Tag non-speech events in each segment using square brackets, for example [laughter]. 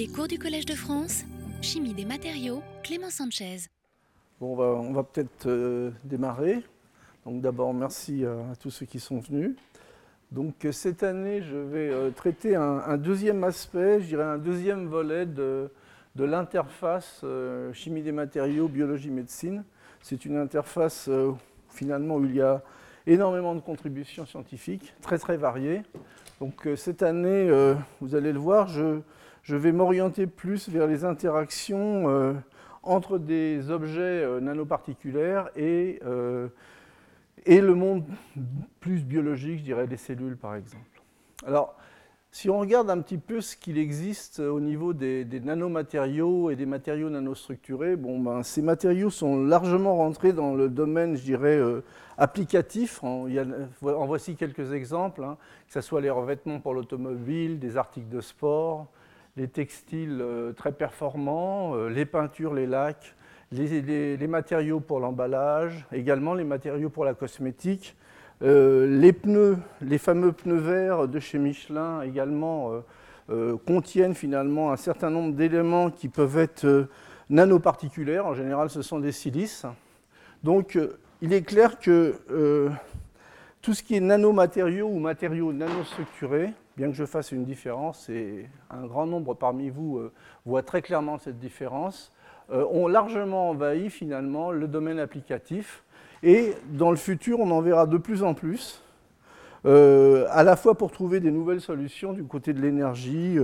Les cours du Collège de France, Chimie des matériaux, Clément Sanchez. Bon, on va, on va peut-être euh, démarrer. Donc d'abord, merci à, tous ceux qui sont venus. Donc euh, cette année, je vais euh, traiter un, deuxième aspect, je un deuxième volet de, de l'interface chimie des matériaux, biologie, médecine. C'est une interface finalement où il y a énormément de contributions scientifiques, très très variées. Donc cette année, vous allez le voir, je, je vais m'orienter plus vers les interactions euh, entre des objets euh, nanoparticulaires et, euh, et le monde plus biologique, je dirais des cellules par exemple. Alors, si on regarde un petit peu ce qu'il existe au niveau des, nanomatériaux et des matériaux nanostructurés, bon, ben, ces matériaux sont largement rentrés dans le domaine, je dirais, applicatif. En, y a- en voici quelques exemples, hein, que ce soit les revêtements pour l'automobile, des articles de sport, les textiles euh, très performants, euh, les peintures, les lacs, les, matériaux pour l'emballage, également les matériaux pour la cosmétique. Euh, les pneus, les fameux pneus verts de chez Michelin également contiennent finalement un certain nombre d'éléments qui peuvent être nanoparticulaires. En général, ce sont des silices. Donc, il est clair que tout ce qui est nanomatériaux ou matériaux nanostructurés, bien que je fasse une différence, et un grand nombre parmi vous euh, voit très clairement cette différence, euh, ont largement envahi finalement le domaine applicatif. Et dans le futur, on en verra de plus en plus, euh, à la fois pour trouver des nouvelles solutions du côté de l'énergie,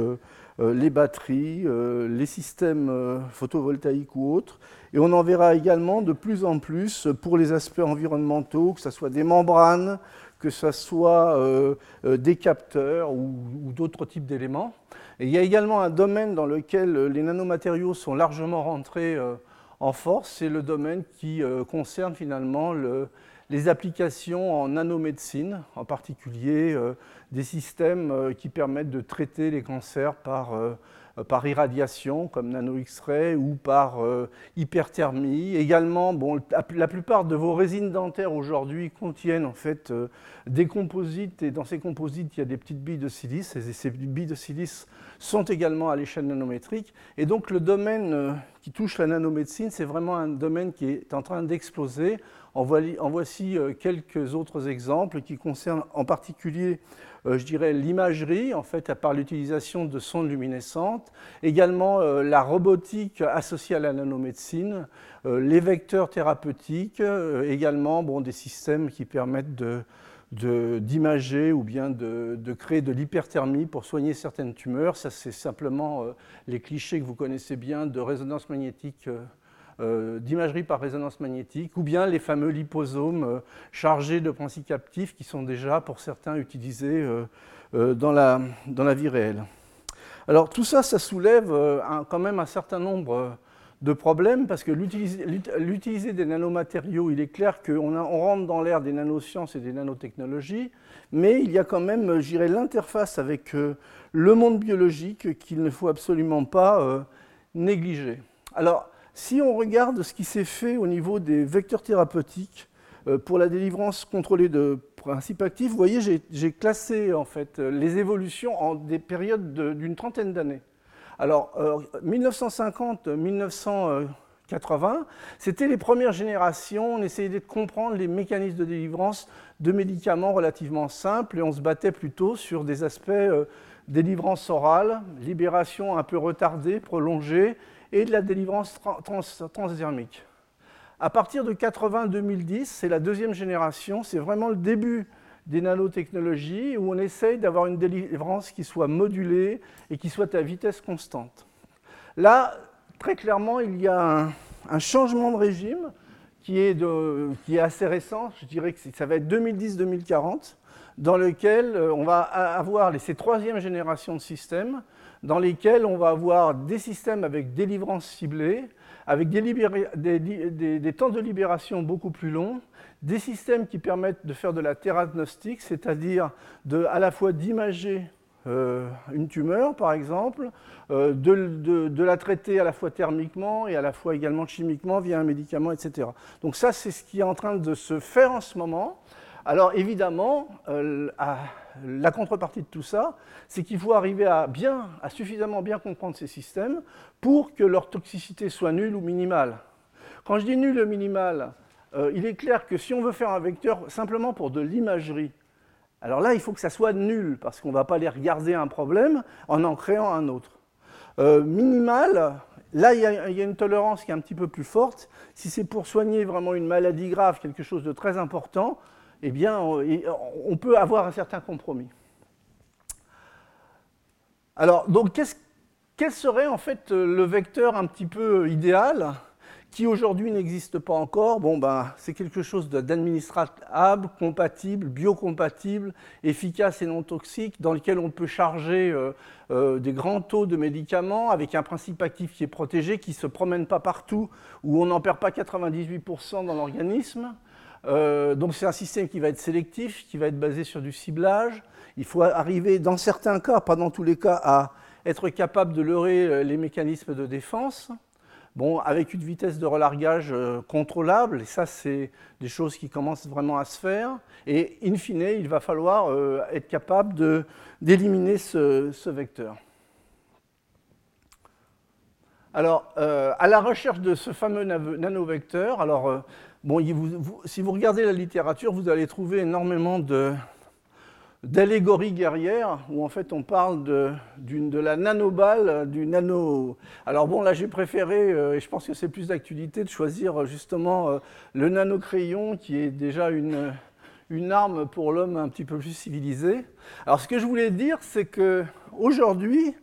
les batteries, les systèmes photovoltaïques ou autres. Et on en verra également de plus en plus pour les aspects environnementaux, que ce soit des membranes, que ce soit euh, euh, des capteurs ou, d'autres types d'éléments. Il y a également un domaine dans lequel euh, les nanomatériaux sont largement rentrés en force, c'est le domaine qui concerne finalement le- les applications en nanomédecine, en particulier des systèmes qui permettent de traiter les cancers par, par irradiation, comme nano-X-ray, ou par euh, hyperthermie. Également, bon, la plupart de vos résines dentaires aujourd'hui contiennent en fait euh, des composites, et dans ces composites, il y a des petites billes de silice, et ces billes de silice sont également à l'échelle nanométrique. Et donc le domaine euh, qui touche la nanomédecine, c'est vraiment un domaine qui est en train d'exploser. En, voici euh, quelques autres exemples qui concernent en particulier, euh, je dirais, l'imagerie, en fait, à part l'utilisation de sondes luminescentes, également euh, la robotique associée à la nanomédecine, les vecteurs thérapeutiques, également bon, des systèmes qui permettent de, d'imager ou bien de, créer de l'hyperthermie pour soigner certaines tumeurs. Ça, c'est simplement les clichés que vous connaissez bien de résonance magnétique, d'imagerie par résonance magnétique, ou bien les fameux liposomes euh, chargés de principes captifs qui sont déjà, pour certains, utilisés euh, euh, dans, la, vie réelle. Alors tout ça, ça soulève euh, quand même un certain nombre euh, de problèmes parce que l'utiliser l'ut- l'utiliser des nanomatériaux, il est clair qu'on on rentre dans l'ère des nanosciences et des nanotechnologies, mais il y a quand même, euh, dirais, l'interface avec euh, le monde biologique qu'il ne faut absolument pas euh, négliger. Alors, si on regarde ce qui s'est fait au niveau des vecteurs thérapeutiques euh, pour la délivrance contrôlée de principes actifs, vous voyez, j'ai- classé en fait euh, les évolutions en des périodes de- d'une trentaine d'années. Alors, euh, 1950-1980, c'était les premières générations. On essayait de comprendre les mécanismes de délivrance de médicaments relativement simples et on se battait plutôt sur des aspects euh, délivrance orale, libération un peu retardée, prolongée et de la délivrance tra- trans- transdermique. À partir de 80-2010, c'est la deuxième génération, c'est vraiment le début des nanotechnologies où on essaye d'avoir une délivrance qui soit modulée et qui soit à vitesse constante. Là, très clairement, il y a un, changement de régime qui est, assez récent, je dirais que ça va être 2010-2040, dans lequel euh, on va avoir ces troisième génération de systèmes, dans lesquels on va avoir des systèmes avec délivrance ciblée, avec des, temps de libération beaucoup plus longs, des systèmes qui permettent de faire de la théragnostic, c'est-à-dire à la fois d'imager euh, une tumeur, par exemple, euh, de la traiter à la fois thermiquement et à la fois également chimiquement via un médicament, etc. Donc ça, c'est ce qui est en train de se faire en ce moment. Alors évidemment, euh, à- la contrepartie de tout ça, c'est qu'il faut arriver à, bien, à suffisamment bien comprendre ces systèmes pour que leur toxicité soit nulle ou minimale. Quand je dis nulle ou minimale, euh, il est clair que si on veut faire un vecteur simplement pour de l'imagerie, alors là, il faut que ça soit nul, parce qu'on ne va pas aller regarder un problème en en créant un autre. Euh, minimal, là, il y, a, une tolérance qui est un petit peu plus forte. Si c'est pour soigner vraiment une maladie grave, quelque chose de très important, eh bien, on, peut avoir un certain compromis. Alors, donc, quel serait en fait le vecteur un petit peu idéal qui aujourd'hui n'existe pas encore, ben, c'est quelque chose d'administrable, compatible, biocompatible, efficace et non toxique, dans lequel on peut charger euh, euh, des grands taux de médicaments avec un principe actif qui est protégé, qui ne se promène pas partout, où on n'en perd pas 98% dans l'organisme. Euh, donc c'est un système qui va être sélectif, qui va être basé sur du ciblage. Il faut arriver, dans certains cas, pas dans tous les cas, à être capable de leurrer les mécanismes de défense. Bon, avec une vitesse de relargage euh, contrôlable, et ça, c'est des choses qui commencent vraiment à se faire. Et in fine, il va falloir euh, être capable d'éliminer ce, vecteur. Alors, euh, à la recherche de ce fameux nanovecteur, alors, bon, si vous regardez la littérature, vous allez trouver énormément de, d'allégorie guerrière, où en fait on parle de, la nanoballe, du nano... Alors bon, là j'ai préféré, euh, et je pense que c'est plus d'actualité, de choisir euh, justement euh, le nano-crayon, qui est déjà une, arme pour l'homme un petit peu plus civilisé. Alors ce que je voulais dire, c'est que aujourd'hui,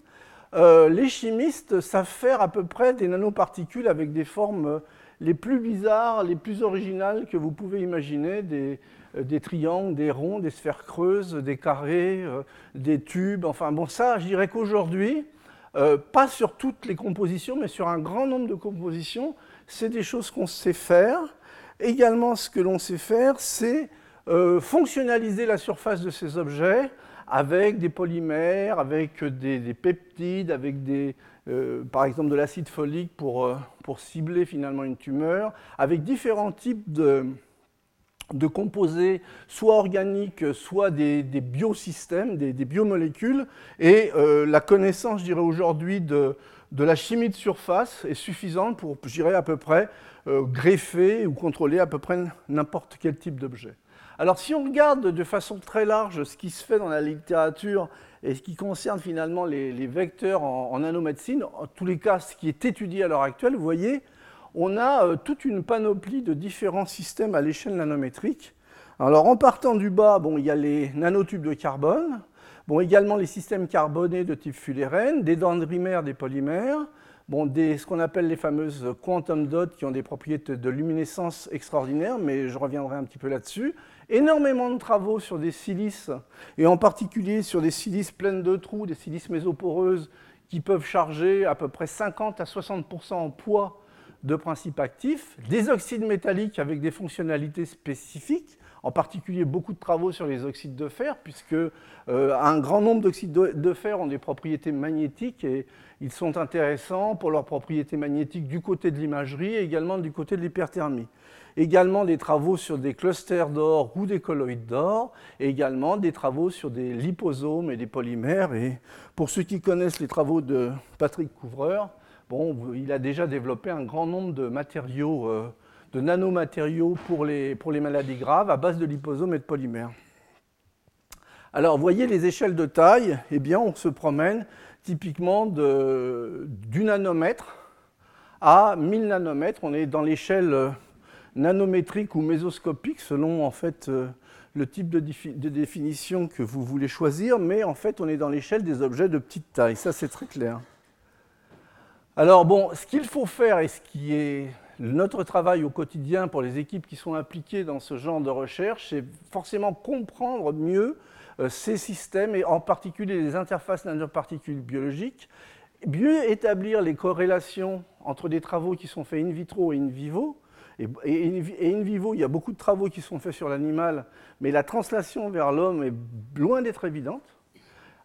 les chimistes savent faire à peu près des nanoparticules avec des formes les plus bizarres, les plus originales que vous pouvez imaginer, des, euh, triangles, des ronds, des sphères creuses, des carrés, euh, des tubes. Enfin bon, ça, je dirais qu'aujourd'hui, euh, pas sur toutes les compositions, mais sur un grand nombre de compositions, c'est des choses qu'on sait faire. Également, ce que l'on sait faire, c'est fonctionnaliser la surface de ces objets avec des polymères, avec des, peptides, avec des, par exemple de l'acide folique pour, pour cibler finalement une tumeur, avec différents types de, de composés soit organiques, soit des, biosystèmes, des, biomolécules. Et euh, la connaissance, je dirais aujourd'hui, de, la chimie de surface est suffisante pour, je dirais, à peu près euh, greffer ou contrôler à peu près n'importe quel type d'objet. Alors si on regarde de façon très large ce qui se fait dans la littérature et ce qui concerne finalement les, vecteurs en, nanomédecine, en tous les cas ce qui est étudié à l'heure actuelle, vous voyez, on a euh, toute une panoplie de différents systèmes à l'échelle nanométrique. Alors en partant du bas, bon, il y a les nanotubes de carbone, bon, également les systèmes carbonés de type fullerène, des dendrimères, des polymères, bon, ce qu'on appelle les fameuses quantum dots qui ont des propriétés de luminescence extraordinaires, mais je reviendrai un petit peu là-dessus. Énormément de travaux sur des silices, et en particulier sur des silices pleines de trous, des silices mésoporeuses qui peuvent charger à peu près 50 à 60% en poids de principes actifs, des oxydes métalliques avec des fonctionnalités spécifiques, en particulier beaucoup de travaux sur les oxydes de fer, puisque euh, un grand nombre d'oxydes de, fer ont des propriétés magnétiques et ils sont intéressants pour leurs propriétés magnétiques du côté de l'imagerie et également du côté de l'hyperthermie. Également des travaux sur des clusters d'or ou des colloïdes d'or, et également des travaux sur des liposomes et des polymères. Et pour ceux qui connaissent les travaux de Patrick Couvreur, Bon, il a déjà développé un grand nombre de matériaux, euh, de nanomatériaux pour les, pour les maladies graves à base de liposomes et de polymères. Alors, voyez les échelles de taille, eh bien, on se promène typiquement du nanomètre à 1000 nanomètres. On est dans l'échelle nanométrique ou mésoscopique, selon en fait euh, le type de, définition que vous voulez choisir, mais en fait, on est dans l'échelle des objets de petite taille. Ça, c'est très clair. Alors bon, ce qu'il faut faire et ce qui est notre travail au quotidien pour les équipes qui sont impliquées dans ce genre de recherche, c'est forcément comprendre mieux euh, ces systèmes et en particulier les interfaces nanoparticules biologiques, mieux établir les corrélations entre des travaux qui sont faits in vitro et in vivo. Et, in vivo, il y a beaucoup de travaux qui sont faits sur l'animal, mais la translation vers l'homme est loin d'être évidente.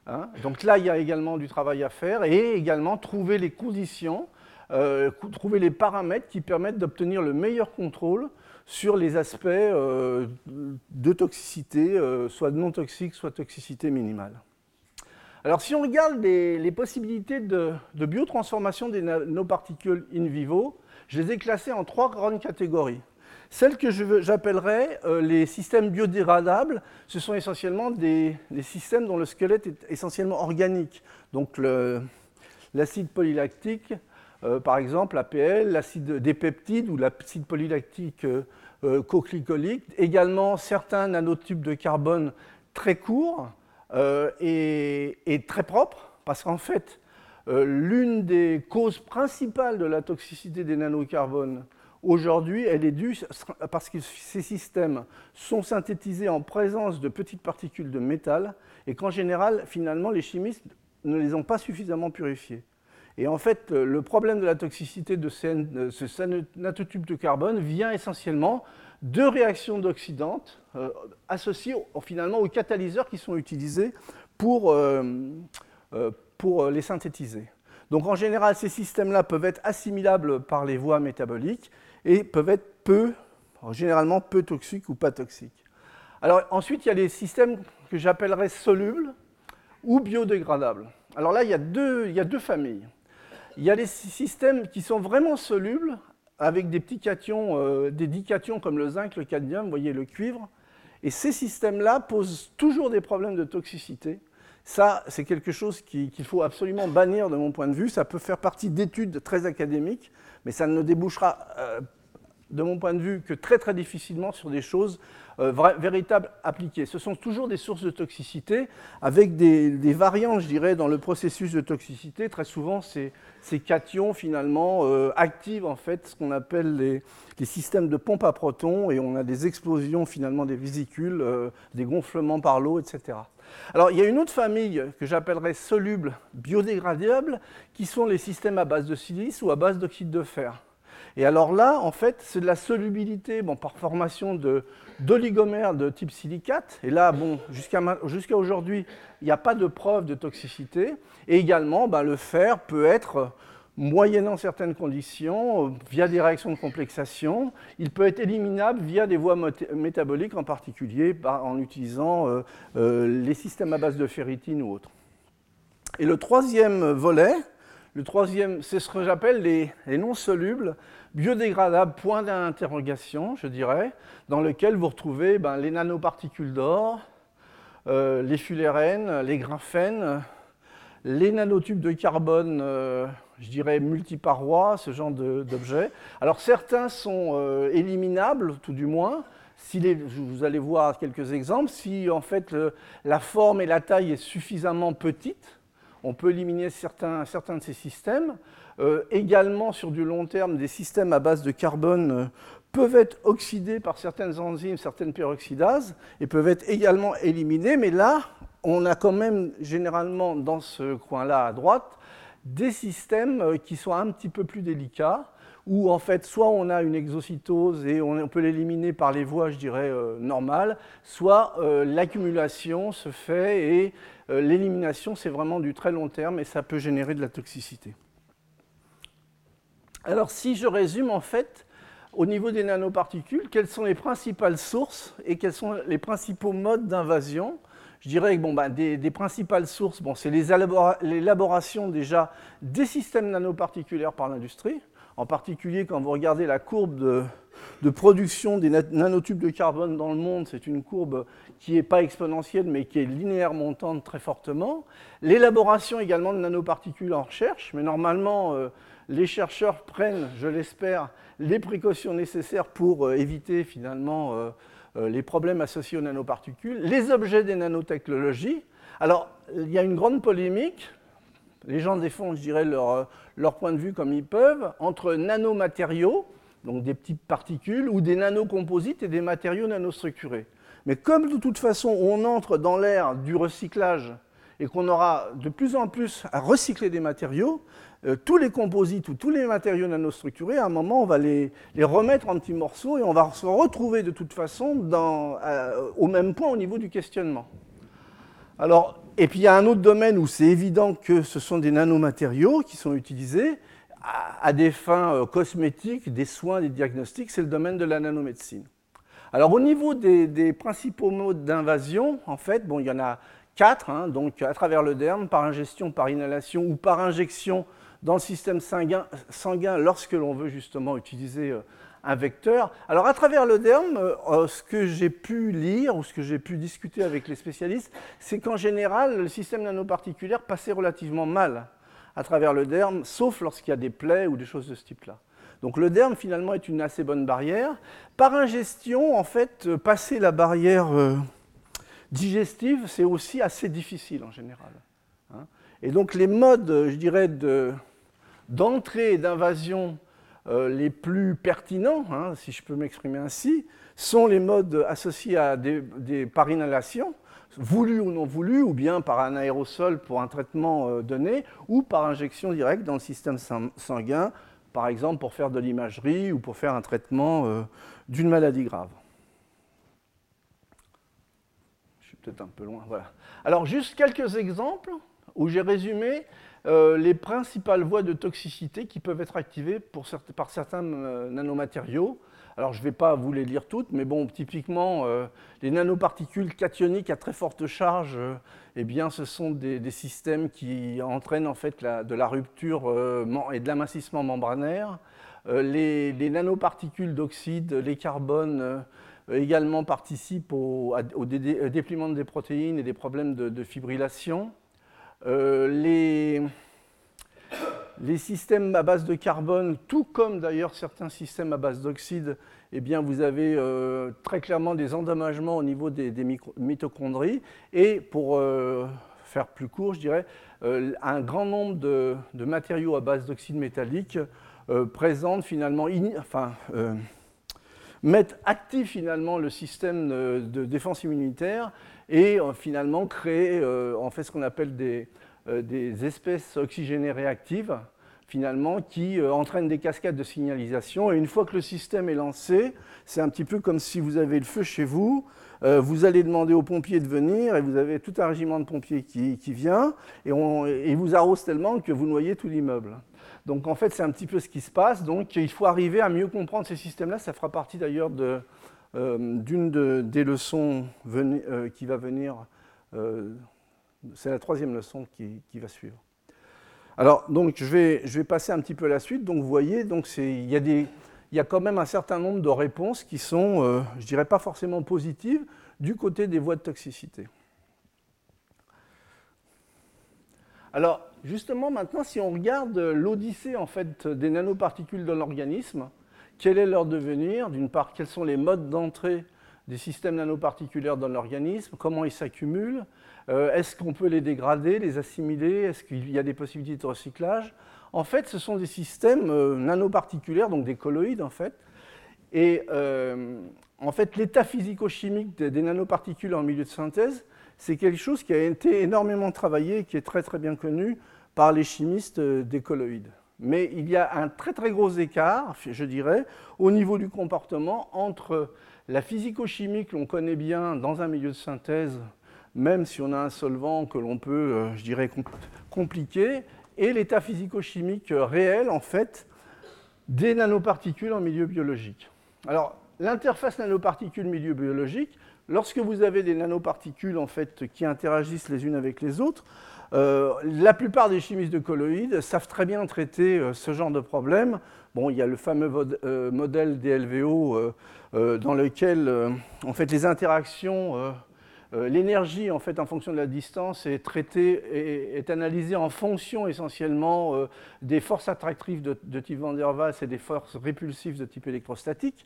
Hein. Donc là, il y a également du travail à faire et également trouver les conditions, euh, trouver les paramètres qui permettent d'obtenir le meilleur contrôle sur les aspects de toxicité, soit non toxique, soit toxicité minimale. Alors si on regarde les, possibilités de, biotransformation des nanoparticules in vivo, je les ai classées en trois grandes catégories. Celles que j'appellerais euh, les systèmes biodégradables, ce sont essentiellement des, systèmes dont le squelette est essentiellement organique. Donc l'acide polylactique, euh, par exemple, APL, l'acide des peptides ou l'acide polylactique euh, euh également certains nanotubes de carbone très courts, et, très propre, parce qu'en fait, euh, l'une des causes principales de la toxicité des nanocarbones aujourd'hui, elle est due parce que ces systèmes sont synthétisés en présence de petites particules de métal et qu'en général, finalement, les chimistes ne les ont pas suffisamment purifiés. Et en fait, le problème de la toxicité de ce nanotube de carbone vient essentiellement deux réactions d'oxydantes euh, associées finalement aux catalyseurs qui sont utilisés pour, euh, euh, pour les synthétiser. Donc en général, ces systèmes-là peuvent être assimilables par les voies métaboliques et peuvent être peu, généralement peu toxiques ou pas toxiques. Alors ensuite, il y a les systèmes que j'appellerais solubles ou biodégradables. Alors là, il y, a deux, il y a deux familles. Il y a les systèmes qui sont vraiment solubles avec des petits cations, euh, des dications comme le zinc, le cadmium, vous voyez le cuivre. Et ces systèmes-là posent toujours des problèmes de toxicité. Ça, c'est quelque chose qu'il faut absolument bannir de mon point de vue. Ça peut faire partie d'études très académiques, mais ça ne débouchera euh, de mon point de vue, que très très difficilement sur des choses euh, véritables appliquées. Ce sont toujours des sources de toxicité avec des, variantes, je dirais, dans le processus de toxicité. Très souvent, ces, cations finalement euh, activent en fait ce qu'on appelle les, systèmes de pompe à protons et on a des explosions finalement des vésicules, euh, des gonflements par l'eau, etc. Alors, il y a une autre famille que j'appellerais soluble biodégradables, qui sont les systèmes à base de silice ou à base d'oxyde de fer. Et alors là, en fait, c'est de la solubilité bon, par formation d'oligomères de, type silicate. Et là, bon, jusqu'à aujourd'hui, il n'y a pas de preuve de toxicité. Et également, ben, le fer peut être, moyennant certaines conditions, via des réactions de complexation, il peut être éliminable via des voies métaboliques, en particulier en utilisant euh, euh, les systèmes à base de ferritine ou autres. Et le troisième volet, le troisième, c'est ce que j'appelle les, non-solubles, biodégradables, point d'interrogation, je dirais, dans lequel vous retrouvez ben, les nanoparticules d'or, euh, les fullerènes, les graphènes, les nanotubes de carbone, euh, je dirais multiparois, ce genre d'objets. Alors certains sont euh, éliminables, tout du moins. Si vous allez voir quelques exemples. Si en fait la forme et la taille est suffisamment petite, on peut éliminer certains, de ces systèmes. Euh, également, sur du long terme, des systèmes à base de carbone euh, peuvent être oxydés par certaines enzymes, certaines peroxydases, et peuvent être également éliminés. Mais là, on a quand même généralement dans ce coin-là à droite des systèmes euh, qui sont un petit peu plus délicats, où en fait soit on a une exocytose et on peut l'éliminer par les voies, je dirais, normales, soit l'accumulation se fait et l'élimination, c'est vraiment du très long terme et ça peut générer de la toxicité. Alors si je résume en fait, au niveau des nanoparticules, quelles sont les principales sources et quels sont les principaux modes d'invasion? Je dirais que bah, des, principales sources, c'est l'élaboration déjà des systèmes nanoparticulaires par l'industrie, en particulier quand vous regardez la courbe de, de production des nanotubes de carbone dans le monde, c'est une courbe qui n'est pas exponentielle, mais qui est linéaire montante très fortement. L'élaboration également de nanoparticules en recherche, mais normalement, euh, les chercheurs prennent, je l'espère, les précautions nécessaires pour euh, éviter finalement euh, les problèmes associés aux nanoparticules. Les objets des nanotechnologies. Alors, il y a une grande polémique, les gens défendent, je dirais, leur, leur point de vue comme ils peuvent, entre nanomatériaux, donc des petites particules, ou des nanocomposites et des matériaux nanostructurés. Mais comme de toute façon on entre dans l'ère du recyclage et qu'on aura de plus en plus à recycler des matériaux, euh, tous les composites ou tous les matériaux nanostructurés, à un moment, on va les, remettre en petits morceaux et on va se retrouver de toute façon euh, au même point au niveau du questionnement. Alors, et puis il y a un autre domaine où c'est évident que ce sont des nanomatériaux qui sont utilisés, à, des fins cosmétiques, des soins, des diagnostics, c'est le domaine de la nanomédecine. Alors au niveau des, principaux modes d'invasion, en fait, bon, il y en a quatre, hein, donc à travers le derme, par ingestion, par inhalation ou par injection dans le système sanguin, lorsque l'on veut justement utiliser un vecteur. Alors à travers le derme, euh, ce que j'ai pu lire ou ce que j'ai pu discuter avec les spécialistes, c'est qu'en général, le système nanoparticulaire passait relativement mal à travers le derme, sauf lorsqu'il y a des plaies ou des choses de ce type-là. Donc le derme finalement est une assez bonne barrière. Par ingestion, en fait, euh, passer la barrière euh, digestive, c'est aussi assez difficile en général. Et donc les modes, je dirais, d'entrée et d'invasion euh, les plus pertinents, hein, si je peux m'exprimer ainsi, sont les modes associés à des, par inhalation, voulus ou non voulus, ou bien par un aérosol pour un traitement euh, donné, ou par injection directe dans le système sanguin, par exemple pour faire de l'imagerie ou pour faire un traitement euh, d'une maladie grave. Je suis peut-être un peu loin. Voilà. Alors, juste quelques exemples où j'ai résumé euh, les principales voies de toxicité qui peuvent être activées par certains euh, nanomatériaux. Alors je ne vais pas vous les lire toutes, mais bon, typiquement, euh, les nanoparticules cationiques à très forte charge, eh bien, ce sont des, systèmes qui entraînent en fait de la rupture et de l'amincissement membranaire. Les, nanoparticules d'oxyde, les carbones, également participent au, dépliement des protéines et des problèmes de fibrillation. Euh, les, systèmes à base de carbone, tout comme d'ailleurs certains systèmes à base d'oxyde, eh bien vous avez euh, très clairement des endommagements au niveau des, mitochondries. Et pour euh, faire plus court, je dirais, un grand nombre de, matériaux à base d'oxyde métallique présentent finalement, enfin, mettent actif finalement le système de défense immunitaire et euh, finalement créer euh, en fait ce qu'on appelle des, euh, espèces oxygénées réactives finalement qui entraînent des cascades de signalisation et une fois que le système est lancé, c'est un petit peu comme si vous avez le feu chez vous, vous allez demander aux pompiers de venir et vous avez tout un régiment de pompiers qui, qui vient et, on, et vous arrose tellement que vous noyez tout l'immeuble. Donc en fait, c'est un petit peu ce qui se passe. Donc il faut arriver à mieux comprendre ces systèmes-là. Ça fera partie d'ailleurs de, euh, d'une des leçons euh, qui va venir, euh, c'est la troisième leçon qui, va suivre. Alors, donc, je vais, passer un petit peu à la suite. Donc, vous voyez, donc, il, y a des, il y a quand même un certain nombre de réponses qui sont, je dirais pas forcément positives, du côté des voies de toxicité. Alors, justement, maintenant, si on regarde l'odyssée en fait, des nanoparticules dans l'organisme, quel est leur devenir D'une part, quels sont les modes d'entrée des systèmes nanoparticulaires dans l'organisme? Comment ils s'accumulent? Euh, Est-ce qu'on peut les dégrader, les assimiler? Est-ce qu'il y a des possibilités de recyclage? En fait, ce sont des systèmes euh, nanoparticulaires, donc des colloïdes en fait. Et euh, en fait, l'état physico-chimique des, nanoparticules en milieu de synthèse, c'est quelque chose qui a été énormément travaillé et qui est très très bien connu par les chimistes des colloïdes mais il y a un très très gros écart, je dirais, au niveau du comportement entre la physico-chimie que l'on connaît bien dans un milieu de synthèse, même si on a un solvant que l'on peut, euh, je dirais, compliquer, et l'état physico-chimique réel, en fait, des nanoparticules en milieu biologique. Alors, l'interface nanoparticule-milieu biologique, lorsque vous avez des nanoparticules en fait, qui interagissent les unes avec les autres, euh, la plupart des chimistes de colloïdes savent très bien traiter euh, ce genre de problème. Bon, il y a le fameux euh, modèle DLVO dans lequel en fait, les interactions, l'énergie en, fait, en fonction de la distance est traitée et est analysée en fonction essentiellement des forces attractives de type Van der Waals et des forces répulsives de type électrostatique.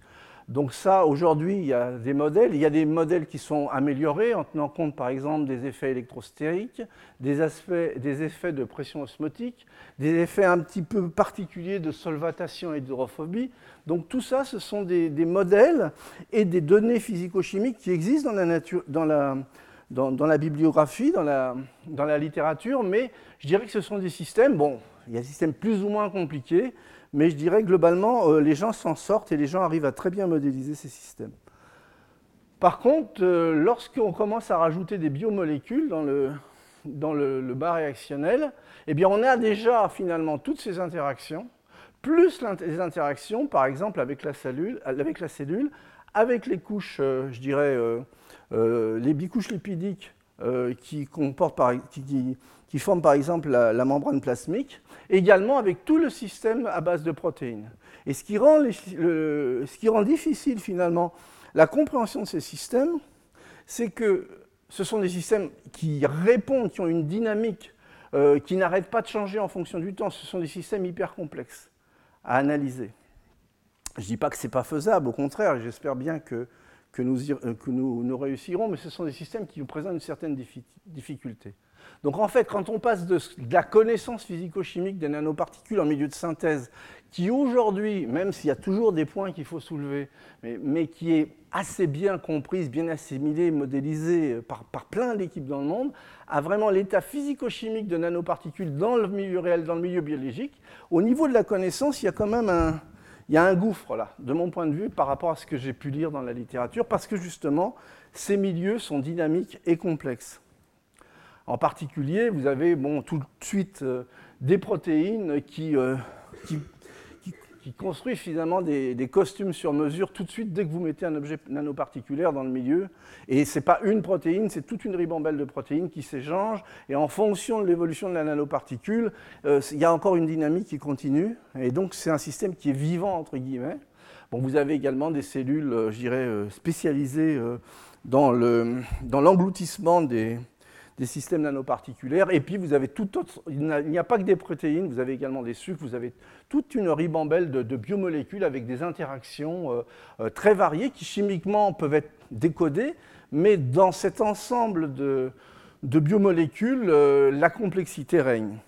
Donc ça, aujourd'hui, il y a des modèles. Il y a des modèles qui sont améliorés en tenant compte, par exemple, des effets électrostériques, des, effets de pression osmotique, des effets un petit peu particuliers de solvatation et d'hydrophobie. Donc tout ça, ce sont des, modèles et des données physico-chimiques qui existent dans la, nature, dans, la bibliographie, dans la, dans la littérature, mais je dirais que ce sont des systèmes, bon, il y a des systèmes plus ou moins compliqués, mais je dirais globalement, euh, les gens s'en sortent et les gens arrivent à très bien modéliser ces systèmes. Par contre, euh, lorsqu'on commence à rajouter des biomolécules dans le, dans le, bas réactionnel, eh bien on a déjà finalement toutes ces interactions plus les interactions, par exemple, avec la cellule, avec, la cellule, avec les couches, euh, je dirais, les bicouches lipidiques qui, qui, forment par exemple la, membrane plasmique, également avec tout le système à base de protéines. Et ce qui rend, qui difficile finalement la compréhension de ces systèmes, c'est que ce sont des systèmes qui répondent, qui ont une dynamique qui n'arrête pas de changer en fonction du temps. Ce sont des systèmes hyper complexes à analyser. Je ne dis pas que ce n'est pas faisable, au contraire, j'espère bien que, que, nous, euh, que nous, nous, réussirons, mais ce sont des systèmes qui nous présentent une certaine difficulté. Donc en fait, quand on passe de, la connaissance physico-chimique des nanoparticules en milieu de synthèse, qui aujourd'hui, même s'il y a toujours des points qu'il faut soulever, mais, qui est assez bien comprise, bien assimilée, modélisée par, par plein d'équipes dans le monde, à vraiment l'état physico-chimique de nanoparticules dans le milieu réel, dans le milieu biologique, au niveau de la connaissance, il y a quand même un, un gouffre là, de mon point de vue, par rapport à ce que j'ai pu lire dans la littérature, parce que justement, ces milieux sont dynamiques et complexes. En particulier, vous avez tout de suite euh, des protéines qui, euh, construit finalement des, costumes sur mesure tout de suite dès que vous mettez un objet nanoparticulaire dans le milieu. Et ce n'est pas une protéine, c'est toute une ribambelle de protéines qui s'échangent. Et en fonction de l'évolution de la nanoparticule, euh, il y a encore une dynamique qui continue. Et donc c'est un système qui est vivant, entre guillemets. Bon, vous avez également des cellules, je dirais, spécialisées dans l'engloutissement des, des systèmes nanoparticulaires. Et puis, vous avez tout autre. Il n'y a pas que des protéines, vous avez également des sucres, vous avez toute une ribambelle de, biomolécules avec des interactions euh, euh, très variées qui chimiquement peuvent être décodées, mais dans cet ensemble de, biomolécules, euh, la complexité règne.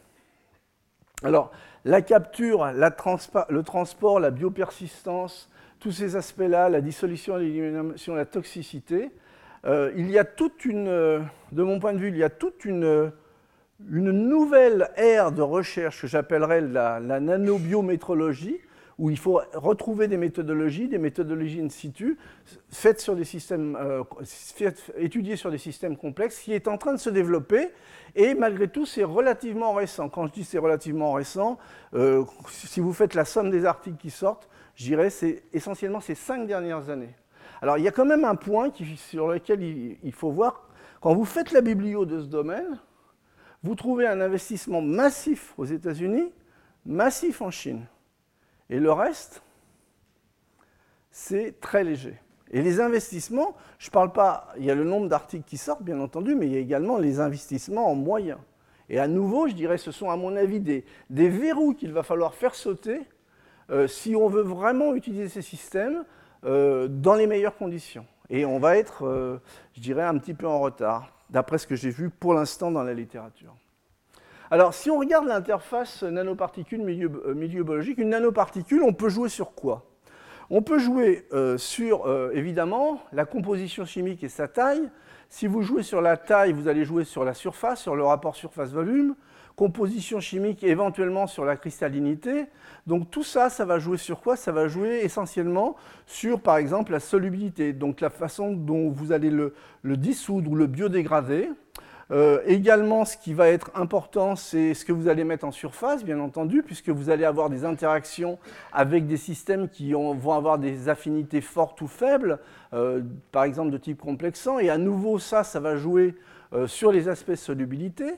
Alors, la capture, le transport, la biopersistance, tous ces aspects-là, la dissolution, l'élimination, la toxicité, euh, il y a toute une, euh, de mon point de vue, il y a toute une, une nouvelle ère de recherche que j'appellerais la, nanobiométrologie, où il faut retrouver des méthodologies, des méthodologies in situ, faites sur des systèmes, euh, étudiées sur des systèmes complexes, qui est en train de se développer. Et malgré tout, c'est relativement récent. Quand je dis c'est relativement récent, si vous faites la somme des articles qui sortent, je c'est essentiellement ces cinq dernières années. Alors il y a quand même un point sur lequel il, faut voir. Quand vous faites la biblio de ce domaine, vous trouvez un investissement massif aux États-Unis, massif en Chine. Et le reste, c'est très léger. Et les investissements, je ne parle pas, il y a le nombre d'articles qui sortent, bien entendu, mais il y a également les investissements en moyens. Et à nouveau, je dirais, ce sont à mon avis des, verrous qu'il va falloir faire sauter euh, si on veut vraiment utiliser ces systèmes euh, dans les meilleures conditions. Et on va être, euh, je dirais, un petit peu en retard, d'après ce que j'ai vu pour l'instant dans la littérature. Alors, si on regarde l'interface nanoparticule-milieu euh, milieu biologique, une nanoparticule, on peut jouer sur quoi? On peut jouer sur, évidemment, la composition chimique et sa taille. Si vous jouez sur la taille, vous allez jouer sur la surface, sur le rapport surface-volume composition chimique éventuellement sur la cristallinité. Donc tout ça, ça va jouer sur quoi? Ça va jouer essentiellement sur, par exemple, la solubilité, donc la façon dont vous allez le, dissoudre ou le biodégrader. Euh, également, ce qui va être important, c'est ce que vous allez mettre en surface, bien entendu, puisque vous allez avoir des interactions avec des systèmes qui vont avoir des affinités fortes ou faibles, euh, par exemple de type complexant. Et à nouveau, ça, ça va jouer euh, sur les aspects solubilité.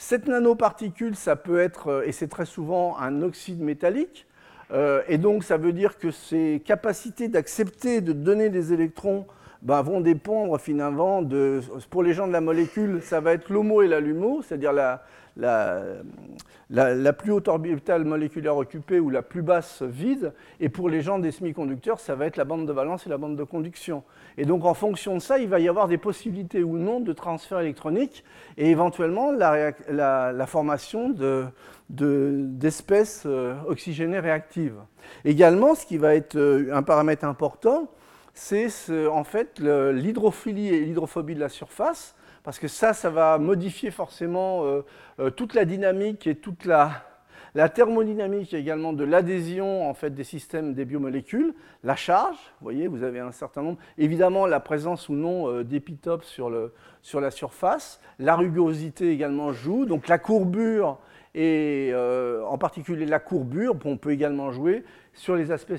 Cette nanoparticule, ça peut être, euh, et c'est très souvent un oxyde métallique, euh, et donc ça veut dire que ses capacités d'accepter de donner des électrons ben, vont dépendre finalement de, pour les gens de la molécule, ça va être l'homo et la lumo, c'est-à-dire la, la, plus haute orbitale moléculaire occupée ou la plus basse vide, et pour les gens des semi-conducteurs, ça va être la bande de valence et la bande de conduction. Et donc en fonction de ça, il va y avoir des possibilités ou non de transfert électronique, et éventuellement la, formation d'espèces euh, oxygénées réactives. Également, ce qui va être euh, un paramètre important, c'est en fait l'hydrophilie et l'hydrophobie de la surface parce que ça, ça va modifier forcément euh, euh, toute la dynamique et toute la, thermodynamique également de l'adhésion en fait, des systèmes des biomolécules, la charge, vous voyez, vous avez un certain nombre, évidemment la présence ou non euh, d'épitopes sur, sur la surface, la rugosité également joue, donc la courbure et en particulier la courbure. On peut également jouer sur les aspects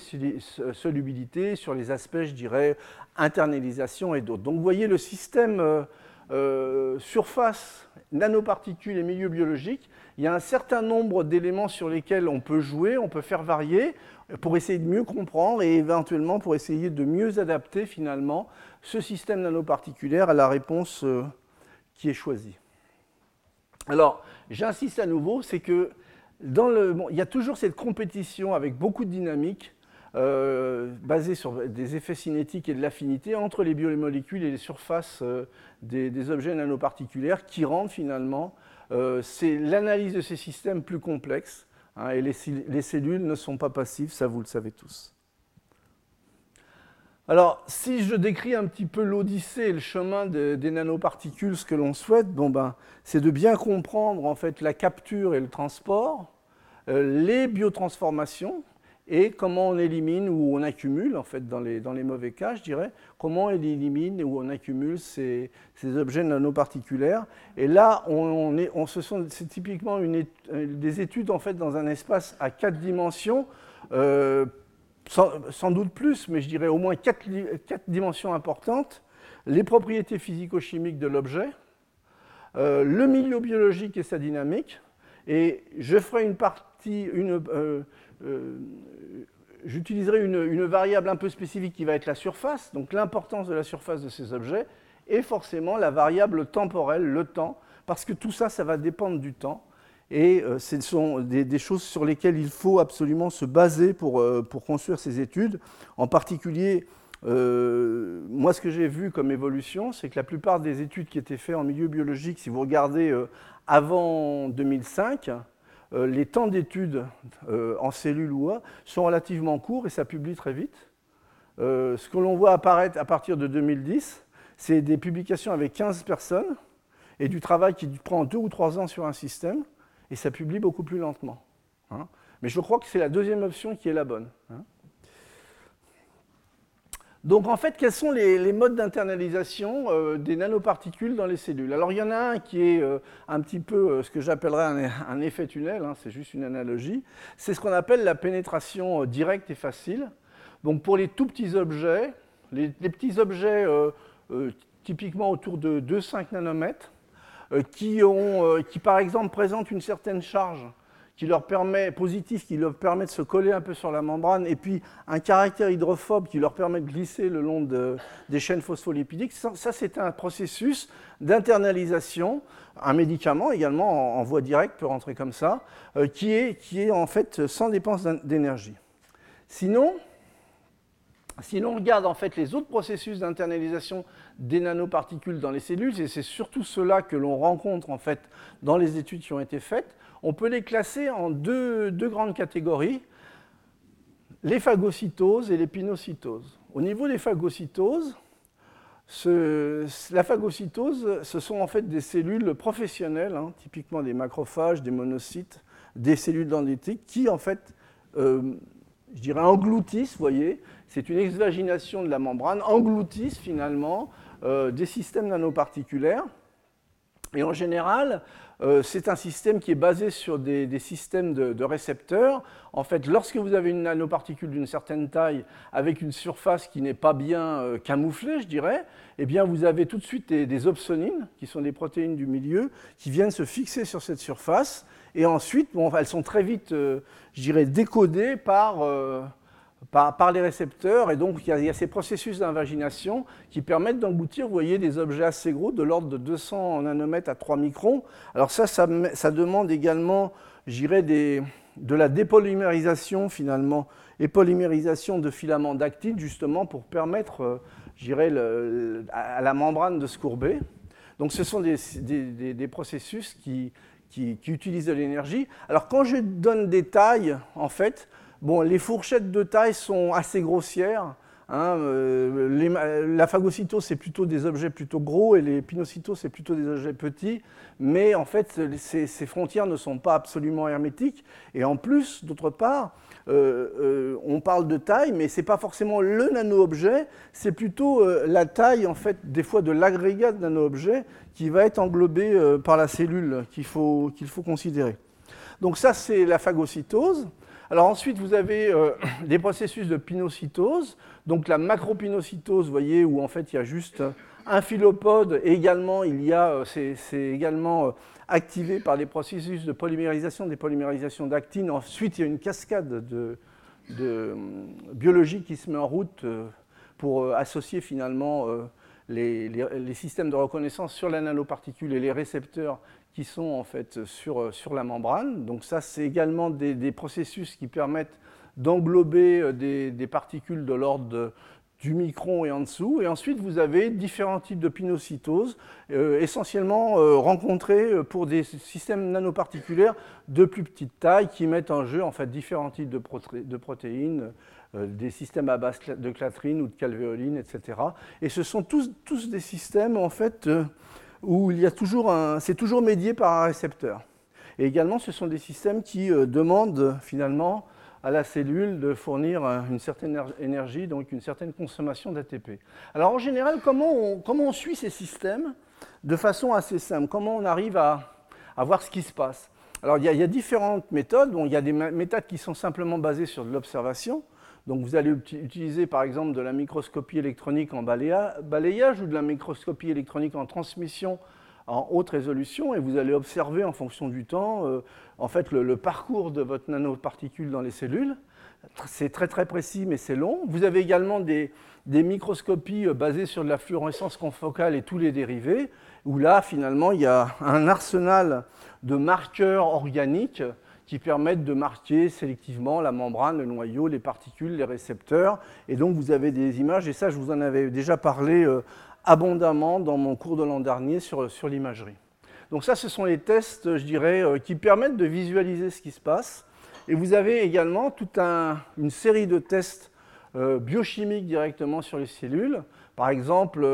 solubilité, sur les aspects, je dirais, internalisation et d'autres. Donc vous voyez le système surface, nanoparticules et milieu biologique, il y a un certain nombre d'éléments sur lesquels on peut jouer, on peut faire varier pour essayer de mieux comprendre et éventuellement pour essayer de mieux adapter finalement ce système nanoparticulaire à la réponse qui est choisie. Alors, j'insiste à nouveau, c'est que il y a toujours cette compétition avec beaucoup de dynamique euh, basée sur des effets cinétiques et de l'affinité entre les biomolécules et les surfaces euh, des, objets nanoparticulaires qui rendent finalement euh, l'analyse de ces systèmes plus complexe. Hein, et les cellules ne sont pas passives, ça vous le savez tous. Alors, si je décris un petit peu l'odyssée et le chemin des nanoparticules, ce que l'on souhaite, bon ben, c'est de bien comprendre en fait la capture et le transport, euh, les biotransformations et comment on élimine ou on accumule, en fait, dans les, mauvais cas, je dirais, comment on élimine ou on accumule ces, objets nanoparticulaires. Et là, on, est, on se c'est typiquement une, des études en fait dans un espace à quatre dimensions. Euh, sans, doute plus, mais je dirais au moins quatre, dimensions importantes, les propriétés physico-chimiques de l'objet, euh, le milieu biologique et sa dynamique, et je ferai une partie, euh, euh, j'utiliserai une, une, variable un peu spécifique qui va être la surface, donc l'importance de la surface de ces objets, et forcément la variable temporelle, le temps, parce que tout ça, ça va dépendre du temps. Et euh, ce sont des, choses sur lesquelles il faut absolument se baser pour, euh, pour construire ces études. En particulier, euh, moi, ce que j'ai vu comme évolution, c'est que la plupart des études qui étaient faites en milieu biologique, si vous regardez avant 2005, les temps d'études en cellules ou A sont relativement courts et ça publie très vite. ce que l'on voit apparaître à partir de 2010, c'est des publications avec 15 personnes et du travail qui prend deux ou trois ans sur un système et ça publie beaucoup plus lentement. Hein. Mais je crois que c'est la deuxième option qui est la bonne. Hein. Donc en fait, quels sont les, modes d'internalisation euh, des nanoparticules dans les cellules? Alors il y en a un qui est euh, un petit peu euh, ce que j'appellerais un, effet tunnel, hein, c'est juste une analogie. C'est ce qu'on appelle la pénétration directe et facile. Donc pour les tout petits objets, les, petits objets typiquement autour de 2-5 nanomètres, qui, ont, euh, qui, par exemple, présentent une certaine charge qui leur permet, positif, qui leur permet de se coller un peu sur la membrane, et puis un caractère hydrophobe qui leur permet de glisser le long des chaînes phospholipidiques. Ça, c'est un processus d'internalisation. Un médicament également en, voie directe peut rentrer comme ça, euh, qui, est, qui est en fait sans dépense d'énergie. Sinon, si l'on regarde en fait les autres processus d'internalisation des nanoparticules dans les cellules, et c'est surtout cela que l'on rencontre en fait dans les études qui ont été faites, on peut les classer en deux, grandes catégories, les phagocytoses et les pinocytoses. Au niveau des phagocytoses, la phagocytose, ce sont en fait des cellules professionnelles, hein, typiquement des macrophages, des monocytes, des cellules dendritiques, qui en fait, euh, je dirais, engloutissent, vous voyez, c'est une exvagination de la membrane, engloutissent finalement euh, des systèmes nanoparticulaires. Et en général, euh, c'est un système qui est basé sur des, systèmes de, récepteurs. En fait, lorsque vous avez une nanoparticule d'une certaine taille avec une surface qui n'est pas bien euh, camouflée, je dirais, eh bien, vous avez tout de suite des, opsonines, qui sont des protéines du milieu, qui viennent se fixer sur cette surface. Et ensuite, elles sont très vite, je dirais, décodées par par, les récepteurs. Et donc, il y a, ces processus d'invagination qui permettent d'engloutir, vous voyez, des objets assez gros, de l'ordre de 200 nanomètres à 3 microns. Alors ça, ça, demande également, j'irais, de la dépolymérisation, finalement, et polymérisation de filaments d'actine, justement, pour permettre, j'irais, à la membrane de se courber. Donc, ce sont des, processus qui utilisent de l'énergie. Alors, quand je donne des tailles, en fait, Bon, les fourchettes de taille sont assez grossières. Hein, euh, la phagocytose, c'est plutôt des objets plutôt gros et les pinocytoses, c'est plutôt des objets petits. Mais en fait, ces, frontières ne sont pas absolument hermétiques. Et en plus, d'autre part, euh, euh, on parle de taille, mais ce n'est pas forcément le nano-objet, c'est plutôt la taille, en fait, des fois de l'agrégat de nano-objet qui va être englobé par la cellule qu'il faut, qu'il faut considérer. Donc ça, c'est la phagocytose. Alors ensuite, vous avez euh, [clears throat] des processus de pinocytose, donc la macropinocytose, vous voyez, où en fait il y a juste un philopode, et également, il y a, euh, c'est également euh, activé par des processus de polymérisation, des polymérisations d'actine. Ensuite, il y a une cascade de, de biologie qui se met en route pour associer finalement les, les, systèmes de reconnaissance sur la nanoparticule et les récepteurs sont en fait sur, euh, sur la membrane. Donc ça, c'est également des, processus qui permettent d'englober euh, des, particules de l'ordre du micron et en dessous. Et ensuite, vous avez différents types de pinocytose, euh, essentiellement rencontrés pour des systèmes nanoparticulaires de plus petite taille qui mettent en jeu en fait différents types de, de protéines, des systèmes à base de clatrine ou de calvéoline, etc. Et ce sont tous, tous des systèmes en fait où il y a toujours c'est toujours médié par un récepteur. Et également, ce sont des systèmes qui euh, demandent finalement à la cellule de fournir une certaine énergie, donc une certaine consommation d'ATP. Alors en général, comment on, comment on, suit ces systèmes de façon assez simple? Comment on arrive à, à voir ce qui se passe? Alors il y, a, il y, a, différentes méthodes. Bon, il y a des méthodes qui sont simplement basées sur de l'observation. Donc vous allez utiliser par exemple de la microscopie électronique en balayage ou de la microscopie électronique en transmission en haute résolution et vous allez observer en fonction du temps euh, en fait le, parcours de votre nanoparticule dans les cellules. C'est très très précis mais c'est long. Vous avez également des, des, microscopies euh, basées sur de la fluorescence confocale et tous les dérivés où là finalement il y a un arsenal de marqueurs organiques qui permettent de marquer sélectivement la membrane, le noyau, les particules, les récepteurs. Et donc vous avez des images, et ça je vous en avais déjà parlé euh, abondamment dans mon cours de l'an dernier sur, l'imagerie. Donc ça, ce sont les tests, je dirais, euh, qui permettent de visualiser ce qui se passe. Et vous avez également toute une série de tests biochimiques directement sur les cellules. Par exemple,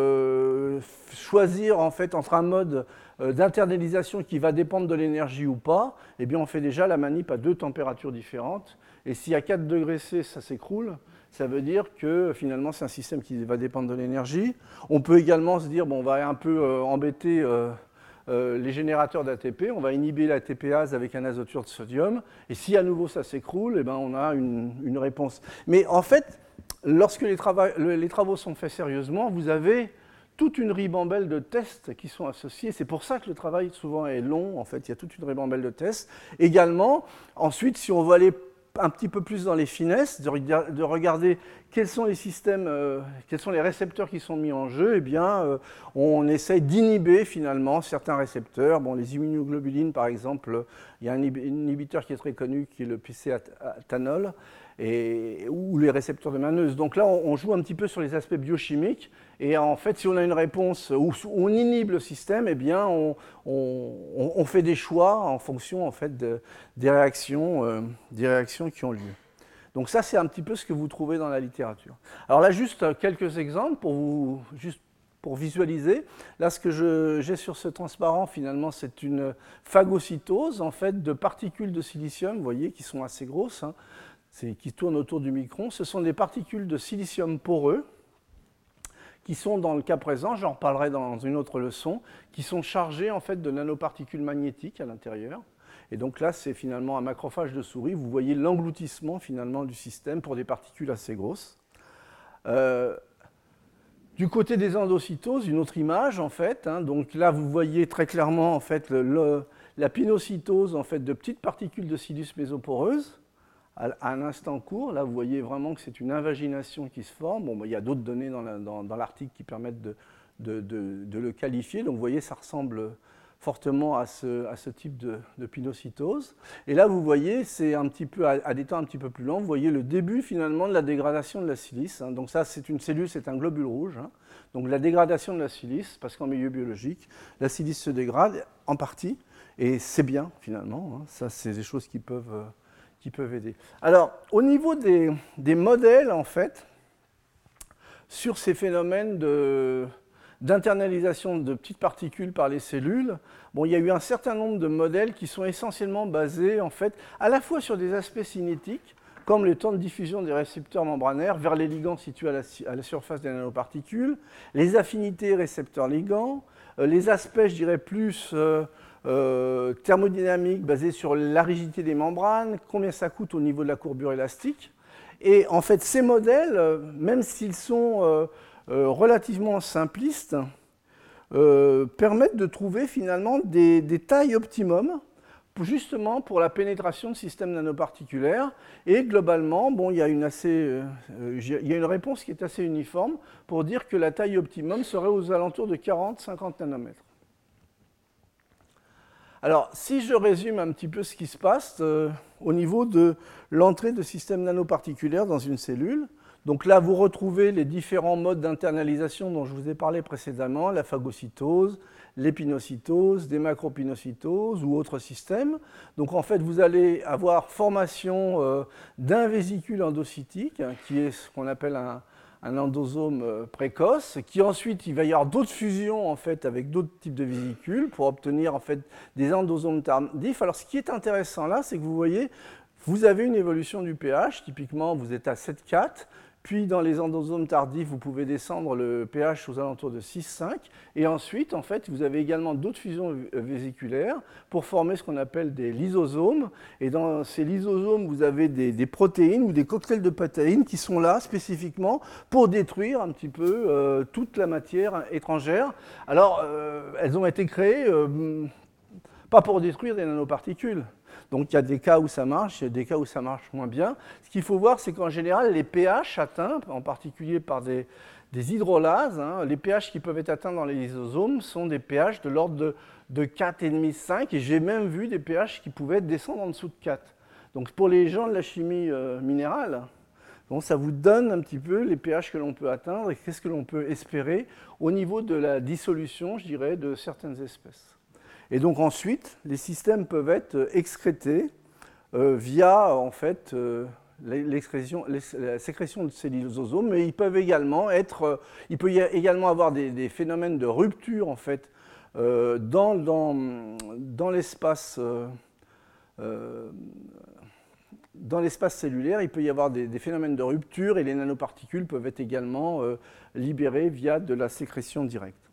choisir en fait entre un mode euh, d'internalisation qui va dépendre de l'énergie ou pas, eh bien on fait déjà la manip à deux températures différentes. Et si à 4 degrés C, ça s'écroule, ça veut dire que finalement c'est un système qui va dépendre de l'énergie. On peut également se dire, bon, on va un peu euh, embêter euh, les générateurs d'ATP, on va inhiber l'ATPase avec un azoture de sodium, et si à nouveau ça s'écroule, eh ben, on a une, réponse. Mais en fait, lorsque les, travaux sont faits sérieusement, vous avez toute une ribambelle de tests qui sont associés. C'est pour ça que le travail souvent est long. En fait, il y a toute une ribambelle de tests. Également, ensuite, si on veut aller un petit peu plus dans les finesses, de, regarder quels sont les systèmes, euh, quels sont les récepteurs qui sont mis en jeu, eh bien, euh, on essaye d'inhiber finalement certains récepteurs. Bon, les immunoglobulines, par exemple, il y a un inhibiteur qui est très connu qui est le PC-athanol ou les récepteurs de Maneuse. Donc là, on, joue un petit peu sur les aspects biochimiques. Et en fait, si on a une réponse où on inhibe le système, eh bien, on, fait des choix en fonction en fait, des, réactions, euh, des réactions qui ont lieu. Donc ça, c'est un petit peu ce que vous trouvez dans la littérature. Alors là, juste quelques exemples pour vous, juste pour visualiser. Là, ce que j'ai sur ce transparent, finalement, c'est une phagocytose en fait, de particules de silicium, vous voyez, qui sont assez grosses. Hein qui tournent autour du micron, ce sont des particules de silicium poreux qui sont dans le cas présent, j'en reparlerai dans une autre leçon, qui sont chargées en fait de nanoparticules magnétiques à l'intérieur. Et donc là, c'est finalement un macrophage de souris. Vous voyez l'engloutissement finalement du système pour des particules assez grosses. Euh, du côté des endocytoses, une autre image en fait. Hein. donc là, vous voyez très clairement en fait la pinocytose en fait de petites particules de silus mésoporeuses à, un instant court. Là, vous voyez vraiment que c'est une invagination qui se forme. Bon, il y a d'autres données dans l'article qui permettent de, le qualifier. Donc, vous voyez, ça ressemble fortement à ce, type de, pinocytose. Et là, vous voyez, c'est un petit peu à, des temps un petit peu plus lents. Vous voyez le début finalement de la dégradation de la silice. Hein. Donc ça, c'est une cellule, c'est un globule rouge. Hein. Donc la dégradation de la silice, parce qu'en milieu biologique, la silice se dégrade en partie, et c'est bien finalement. Hein. Ça, c'est des choses qui peuvent euh, peuvent aider. Alors, au niveau des, des modèles, en fait, sur ces phénomènes de, d'internalisation de petites particules par les cellules, bon, il y a eu un certain nombre de modèles qui sont essentiellement basés en fait à la fois sur des aspects cinétiques, comme le temps de diffusion des récepteurs membranaires vers les ligands situés à la, surface des nanoparticules, les affinités récepteurs-ligands, euh, les aspects, je dirais, plus euh, thermodynamiques basées sur la rigidité des membranes, combien ça coûte au niveau de la courbure élastique. Et en fait, ces modèles, même s'ils sont relativement simplistes, permettent de trouver finalement des, tailles optimum justement pour la pénétration de systèmes nanoparticulaires. Et globalement, bon, il, y a une assez, euh, il y a une réponse qui est assez uniforme pour dire que la taille optimum serait aux alentours de 40-50 nanomètres. Alors, si je résume un petit peu ce qui se passe euh, au niveau de l'entrée de systèmes nanoparticulaires dans une cellule, donc là, vous retrouvez les différents modes d'internalisation dont je vous ai parlé précédemment, la phagocytose, l'épinocytose, des macropinocytoses ou autres systèmes. Donc en fait, vous allez avoir formation euh, d'un vésicule endocytique, hein, qui est ce qu'on appelle un, endosome euh, précoce, qui ensuite, il va y avoir d'autres fusions en fait, avec d'autres types de vésicules pour obtenir en fait, des endosomes tardifs. Alors ce qui est intéressant là, c'est que vous voyez, vous avez une évolution du pH, typiquement vous êtes à 7,4, puis dans les endosomes tardifs, vous pouvez descendre le pH aux alentours de 6,5. Et ensuite, en fait, vous avez également d'autres fusions vésiculaires pour former ce qu'on appelle des lysosomes. Et dans ces lysosomes, vous avez des, protéines ou des cocktails de protéines qui sont là spécifiquement pour détruire un petit peu euh, toute la matière étrangère. Alors, euh, elles ont été créées euh, pas pour détruire des nanoparticules, donc il y a des cas où ça marche, il y a des cas où ça marche moins bien. Ce qu'il faut voir, c'est qu'en général, les pH atteints, en particulier par des, hydrolases, hein, les pH qui peuvent être atteints dans les lysosomes sont des pH de l'ordre de, de 4,5-5, et j'ai même vu des pH qui pouvaient descendre en dessous de 4. Donc pour les gens de la chimie euh, minérale, ça vous donne un petit peu les pH que l'on peut atteindre et qu'est-ce que l'on peut espérer au niveau de la dissolution, je dirais, de certaines espèces. Et donc ensuite, les systèmes peuvent être euh, excrétés euh, via en fait euh, la sécrétion de ces lysosomes, mais ils peuvent également être, il peut y également avoir des, phénomènes de rupture en fait dans, dans, l'espace. dans l'espace cellulaire, il peut y avoir des, phénomènes de rupture et les nanoparticules peuvent être également libérées via de la sécrétion directe.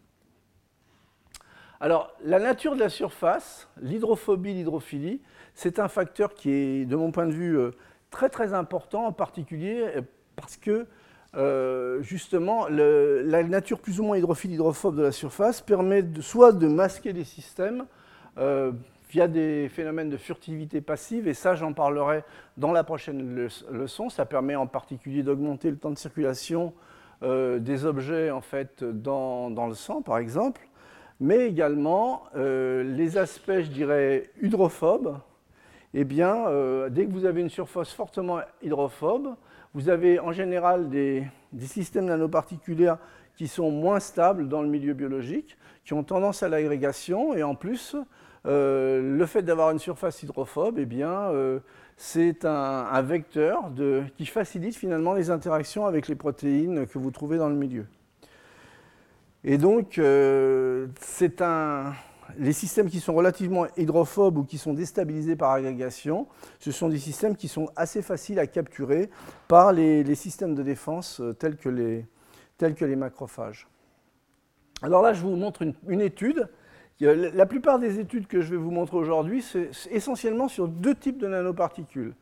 Alors, la nature de la surface, l'hydrophobie, l'hydrophilie, c'est un facteur qui est, de mon point de vue, euh, très très important, en particulier euh, parce que euh, justement, la nature plus ou moins hydrophile, hydrophobe de la surface permet soit de masquer des systèmes via des phénomènes de furtivité passive, et ça j'en parlerai dans la prochaine leçon. Ça permet en particulier d'augmenter le temps de circulation des objets en fait dans le sang, par exemple mais également euh, les aspects, je dirais, hydrophobes. Eh bien, euh, dès que vous avez une surface fortement hydrophobe, vous avez en général des, systèmes nanoparticulaires qui sont moins stables dans le milieu biologique, qui ont tendance à l'agrégation, et en plus, euh, le fait d'avoir une surface hydrophobe, eh bien, c'est un, vecteur qui facilite finalement les interactions avec les protéines que vous trouvez dans le milieu. Et donc, euh, les systèmes qui sont relativement hydrophobes ou qui sont déstabilisés par agrégation, ce sont des systèmes qui sont assez faciles à capturer par les, systèmes de défense euh, tels que, les, macrophages. Alors là, je vous montre une, étude. La plupart des études que je vais vous montrer aujourd'hui, c'est essentiellement sur deux types de nanoparticules.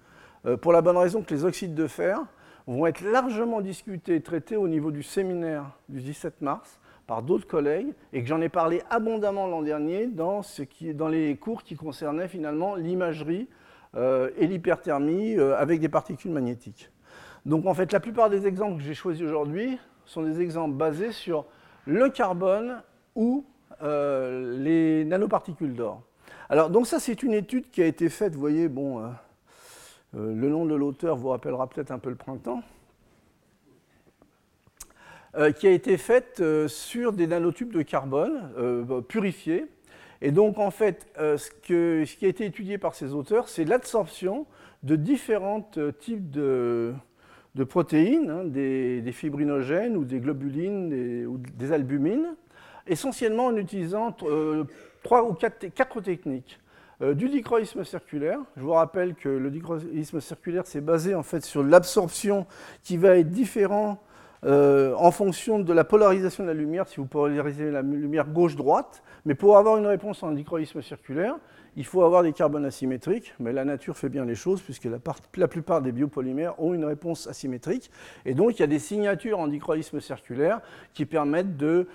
Euh, pour la bonne raison que les oxydes de fer vont être largement discutés et traités au niveau du séminaire du 17 mars par d'autres collègues et que j'en ai parlé abondamment l'an dernier dans, ce qui, dans les cours qui concernaient finalement l'imagerie euh, et l'hyperthermie euh, avec des particules magnétiques. Donc en fait, la plupart des exemples que j'ai choisis aujourd'hui sont des exemples basés sur le carbone ou euh, les nanoparticules d'or. Alors donc ça c'est une étude qui a été faite, vous voyez, bon, le nom de l'auteur vous rappellera peut-être un peu le printemps. Euh, qui a été faite euh, sur des nanotubes de carbone euh, purifiés. Et donc, en fait, ce, qui a été étudié par ces auteurs, c'est l'absorption de différents types de, protéines, hein, des, fibrinogènes ou des globulines ou des albumines, essentiellement en utilisant trois ou quatre, techniques. du dichroïsme circulaire. Je vous rappelle que le dichroïsme circulaire, c'est basé en fait sur l'absorption qui va être différente en fonction de la polarisation de la lumière, si vous polarisez la lumière gauche-droite, mais pour avoir une réponse en dichroïsme circulaire, il faut avoir des carbones asymétriques, mais la nature fait bien les choses puisque la, la, plupart des biopolymères ont une réponse asymétrique. Et donc il y a des signatures en dichroïsme circulaire qui permettent de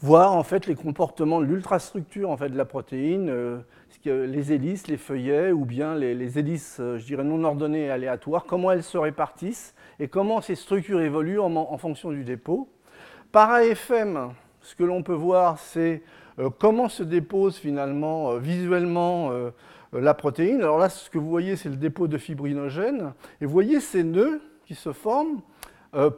voir en fait les comportements de l'ultrastructure en fait, de la protéine, euh, les hélices, les feuillets ou bien les, hélices, euh, je dirais, non ordonnées et aléatoires, comment elles se répartissent et comment ces structures évoluent en fonction du dépôt. Par AFM, ce que l'on peut voir, c'est euh, comment se dépose finalement visuellement la protéine. Alors là, ce que vous voyez, c'est le dépôt de fibrinogène. Et vous voyez ces nœuds qui se forment.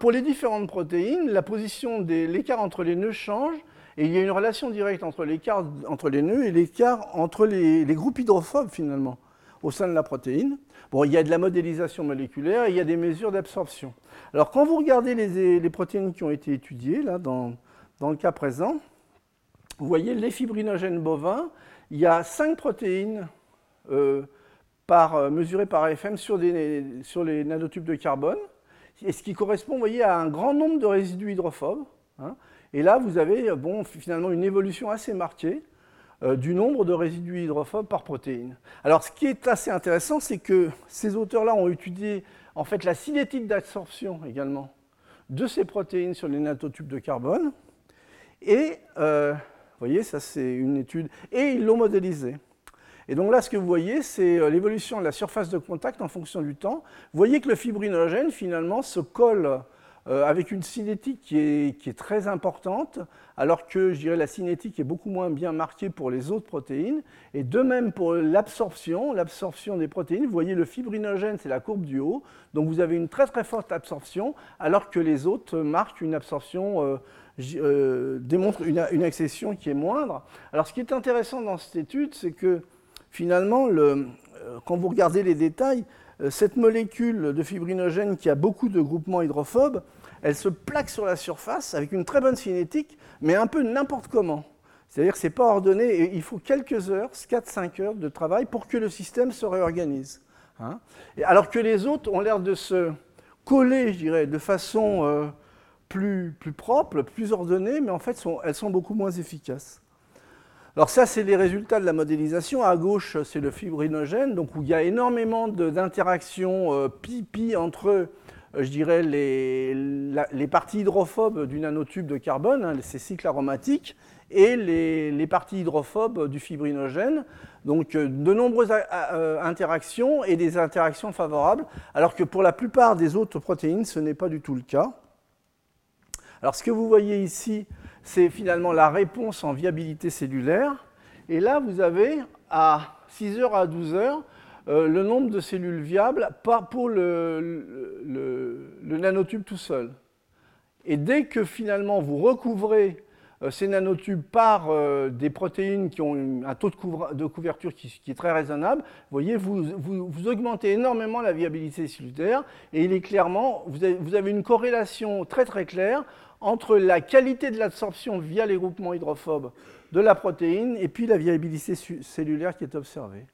Pour les différentes protéines, la position des l'écart entre les nœuds change. Et il y a une relation directe entre l'écart entre les nœuds et l'écart entre les, groupes hydrophobes finalement au sein de la protéine. Bon, il y a de la modélisation moléculaire et il y a des mesures d'absorption. Alors quand vous regardez les, protéines qui ont été étudiées là, dans, le cas présent, vous voyez, les fibrinogènes bovins, il y a 5 protéines euh, par, euh, mesurées par AFM sur, les nanotubes de carbone, et ce qui correspond vous voyez, à un grand nombre de résidus hydrophobes. Hein. et là, vous avez bon, finalement une évolution assez marquée euh, du nombre de résidus hydrophobes par protéine. Alors, ce qui est assez intéressant, c'est que ces auteurs-là ont étudié en fait la cinétique d'absorption également de ces protéines sur les nanotubes de carbone. Et vous voyez, ça c'est une étude. Et ils l'ont modélisé. Et donc là, ce que vous voyez, c'est euh, l'évolution de la surface de contact en fonction du temps. Vous voyez que le fibrinogène, finalement, se colle euh, avec une cinétique qui est, très importante, alors que je dirais la cinétique est beaucoup moins bien marquée pour les autres protéines. Et de même pour l'absorption, l'absorption des protéines, vous voyez le fibrinogène, c'est la courbe du haut, donc vous avez une très très forte absorption, alors que les autres marquent une absorption euh, euh, démontre une, accession qui est moindre. Alors ce qui est intéressant dans cette étude, c'est que finalement, le, euh, quand vous regardez les détails, euh, cette molécule de fibrinogène qui a beaucoup de groupements hydrophobes, elle se plaque sur la surface avec une très bonne cinétique, mais un peu n'importe comment. C'est-à-dire que ce n'est pas ordonné et il faut quelques heures, 4-5 heures de travail pour que le système se réorganise. Hein. alors que les autres ont l'air de se coller, je dirais, de façon plus, plus propres, plus ordonnées, mais en fait, elles sont beaucoup moins efficaces. Alors ça, c'est les résultats de la modélisation. À gauche, c'est le fibrinogène, donc où il y a énormément d'interactions euh, pi-pi entre, euh, je dirais, les, les, parties hydrophobes du nanotube de carbone, hein, ces cycles aromatiques, et les, les, parties hydrophobes du fibrinogène. Donc euh, de nombreuses interactions et des interactions favorables, alors que pour la plupart des autres protéines, ce n'est pas du tout le cas. Alors ce que vous voyez ici, c'est finalement la réponse en viabilité cellulaire. Et là, vous avez à 6 heures à 12 heures euh, le nombre de cellules viables pour le, nanotube tout seul. Et dès que finalement vous recouvrez euh, ces nanotubes par euh, des protéines qui ont un taux de, couverture qui, est très raisonnable, vous vous, augmentez énormément la viabilité cellulaire et il est clairement, vous avez une corrélation très très claire entre la qualité de l'absorption via les groupements hydrophobes de la protéine et puis la viabilité cellulaire qui est observée.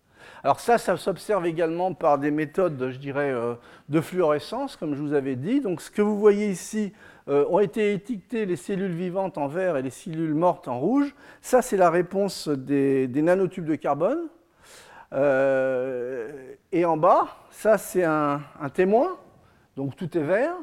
Alors ça, ça s'observe également par des méthodes, je dirais, euh, de fluorescence, comme je vous avais dit. Donc ce que vous voyez ici, euh, ont été étiquetées les cellules vivantes en vert et les cellules mortes en rouge. Ça, c'est la réponse des, nanotubes de carbone. Euh, et en bas, ça, c'est un, un témoin, donc tout est vert.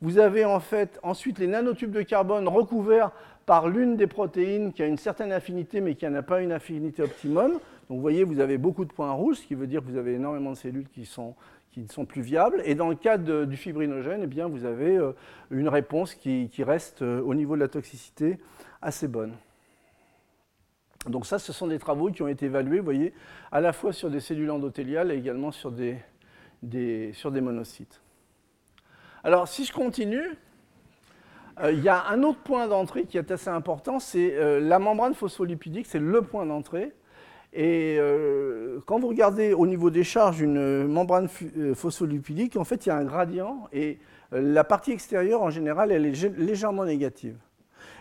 Vous avez en fait ensuite les nanotubes de carbone recouverts par l'une des protéines qui a une certaine affinité mais qui n'a pas une affinité optimum. Donc vous voyez, vous avez beaucoup de points rouges, ce qui veut dire que vous avez énormément de cellules qui, sont, ne sont plus viables. Et dans le cas du fibrinogène, eh bien, vous avez euh, une réponse qui, reste euh, au niveau de la toxicité assez bonne. Donc ça, ce sont des travaux qui ont été évalués, vous voyez, à la fois sur des cellules endothéliales et également sur des monocytes. Alors, si je continue, euh, il y a un autre point d'entrée qui est assez important, c'est euh, la membrane phospholipidique, c'est le point d'entrée. Et euh, quand vous regardez au niveau des charges une membrane phospholipidique, en fait, il y a un gradient et la partie extérieure, en général, elle est légèrement négative.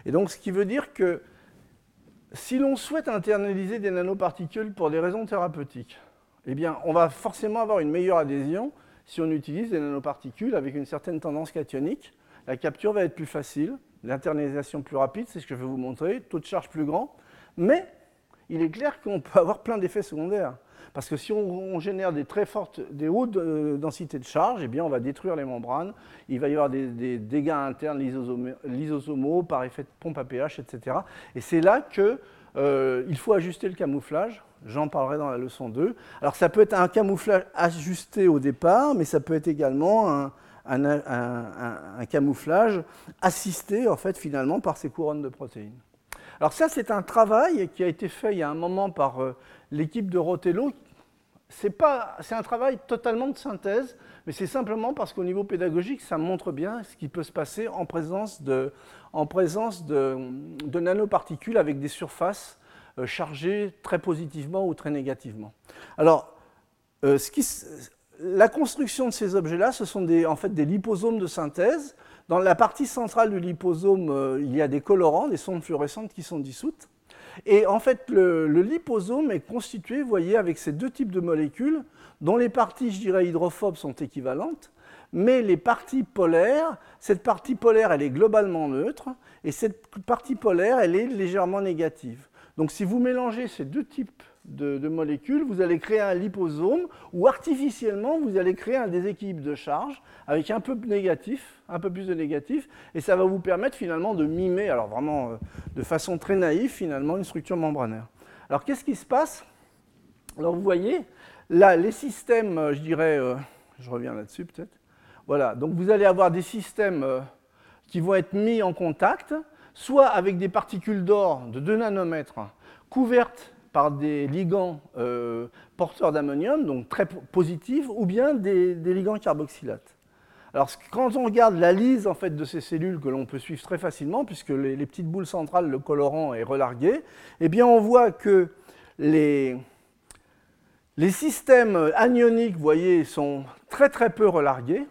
Et donc, ce qui veut dire que si l'on souhaite internaliser des nanoparticules pour des raisons thérapeutiques, eh bien, on va forcément avoir une meilleure adhésion si on utilise des nanoparticules avec une certaine tendance cationique. la capture va être plus facile, l'internalisation plus rapide, c'est ce que je vais vous montrer, taux de charge plus grand, mais il est clair qu'on peut avoir plein d'effets secondaires. Parce que si on, génère des très fortes, des hautes euh, densités de charge, eh bien on va détruire les membranes, il va y avoir des, dégâts internes lysosomaux par effet de pompe à pH, etc. Et c'est là qu'il euh, faut ajuster le camouflage. J'en parlerai dans la leçon 2. Alors ça peut être un camouflage ajusté au départ, mais ça peut être également un, camouflage assisté en fait finalement par ces couronnes de protéines. Alors ça c'est un travail qui a été fait il y a un moment par euh, l'équipe de Rotello. C'est un travail totalement de synthèse, mais c'est simplement parce qu'au niveau pédagogique, ça montre bien ce qui peut se passer en présence de, en présence de, nanoparticules avec des surfaces euh, chargées très positivement ou très négativement. Alors, euh, la construction de ces objets-là, ce sont des, en fait des liposomes de synthèse. Dans la partie centrale du liposome, euh, il y a des colorants, des sondes fluorescentes qui sont dissoutes. Et en fait, le, liposome est constitué, vous voyez, avec ces deux types de molécules, dont les parties, je dirais, hydrophobes sont équivalentes, mais les parties polaires, cette partie polaire, elle est globalement neutre, et cette partie polaire, elle est légèrement négative. Donc si vous mélangez ces deux types de, molécules, vous allez créer un liposome où artificiellement vous allez créer un déséquilibre de charge avec un peu négatif, un peu plus de négatif, et ça va vous permettre finalement de mimer, alors vraiment euh, de façon très naïve finalement, une structure membranaire. Alors qu'est-ce qui se passe? Alors vous voyez, là les systèmes, euh, je dirais, euh, je reviens là-dessus peut-être, voilà, donc vous allez avoir des systèmes qui vont être mis en contact, soit avec des particules d'or de 2 nanomètres couvertes par des ligands euh, porteurs d'ammonium, donc très positifs, ou bien des, ligands carboxylates. Alors, quand on regarde la lise en fait, de ces cellules que l'on peut suivre très facilement, puisque les, petites boules centrales, le colorant est relargué, eh on voit que les, systèmes anioniques, sont très très peu relargués,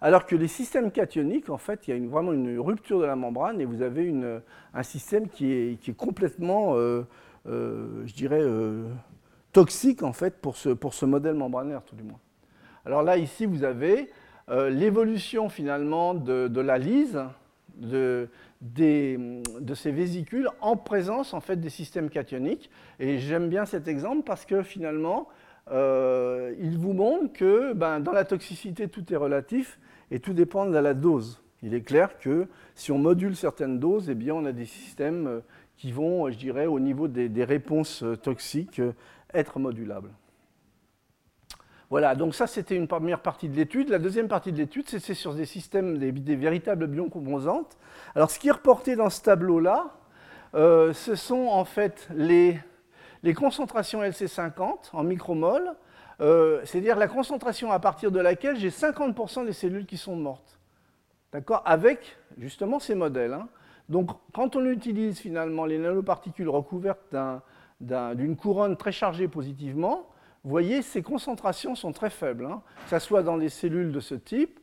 alors que les systèmes cationiques, en fait, il y a vraiment une rupture de la membrane et vous avez un système qui est, complètement euh, euh, je dirais, euh, toxique en fait pour ce, modèle membranaire tout du moins. Alors là, ici, vous avez l'évolution finalement de, la lise de, de, ces vésicules en présence en fait des systèmes cationiques. Et j'aime bien cet exemple parce que finalement, il vous montre que ben, dans la toxicité, tout est relatif et tout dépend de la dose. Il est clair que si on module certaines doses, eh bien, on a des systèmes qui vont, je dirais, au niveau des, réponses euh, toxiques, euh, être modulables. Voilà, donc ça c'était une première partie de l'étude. La deuxième partie de l'étude, c'est sur des systèmes, des, véritables biocomposantes. Alors ce qui est reporté dans ce tableau-là, euh, ce sont en fait les, les concentrations LC50 en micromol, c'est-à-dire la concentration à partir de laquelle j'ai 50% des cellules qui sont mortes. D'accord? Avec justement ces modèles. Hein. Donc, quand on utilise finalement les nanoparticules recouvertes d'une couronne très chargée positivement, vous voyez, ces concentrations sont très faibles, hein. que ce soit dans des cellules de ce type,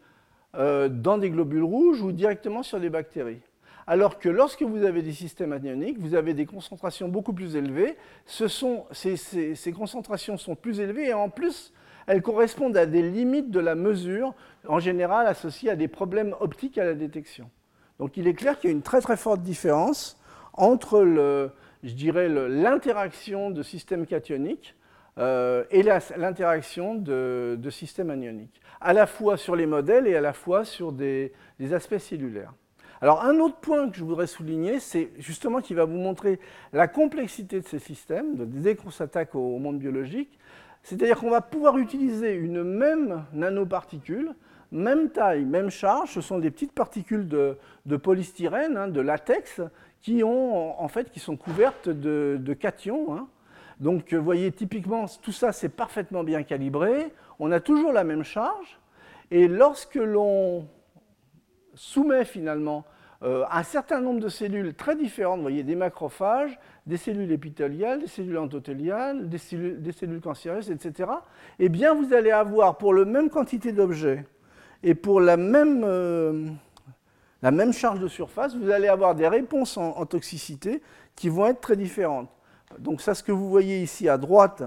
euh, dans des globules rouges ou directement sur des bactéries. Alors que lorsque vous avez des systèmes anioniques, vous avez des concentrations beaucoup plus élevées. ces, concentrations sont plus élevées et en plus, elles correspondent à des limites de la mesure, en général associées à des problèmes optiques à la détection. Donc il est clair qu'il y a une très très forte différence entre l'interaction de systèmes cationiques euh, et l'interaction de, systèmes anioniques, à la fois sur les modèles et à la fois sur des, aspects cellulaires. Alors un autre point que je voudrais souligner, c'est justement qui va vous montrer la complexité de ces systèmes, dès qu'on s'attaque au monde biologique, c'est-à-dire qu'on va pouvoir utiliser une même nanoparticule même taille, même charge, ce sont des petites particules de, polystyrène, hein, de latex, qui, ont, en fait, qui sont couvertes de, cations. Hein. Donc, vous voyez, typiquement, tout ça, c'est parfaitement bien calibré. On a toujours la même charge. Et lorsque l'on soumet finalement euh, un certain nombre de cellules très différentes, vous voyez, des macrophages, des cellules épithéliales, des cellules endothéliales, des cellules, cancéreuses, etc., eh bien, vous allez avoir, pour la même quantité d'objets, et pour la même, euh, la même charge de surface, vous allez avoir des réponses en, toxicité qui vont être très différentes. Donc ça, ce que vous voyez ici à droite,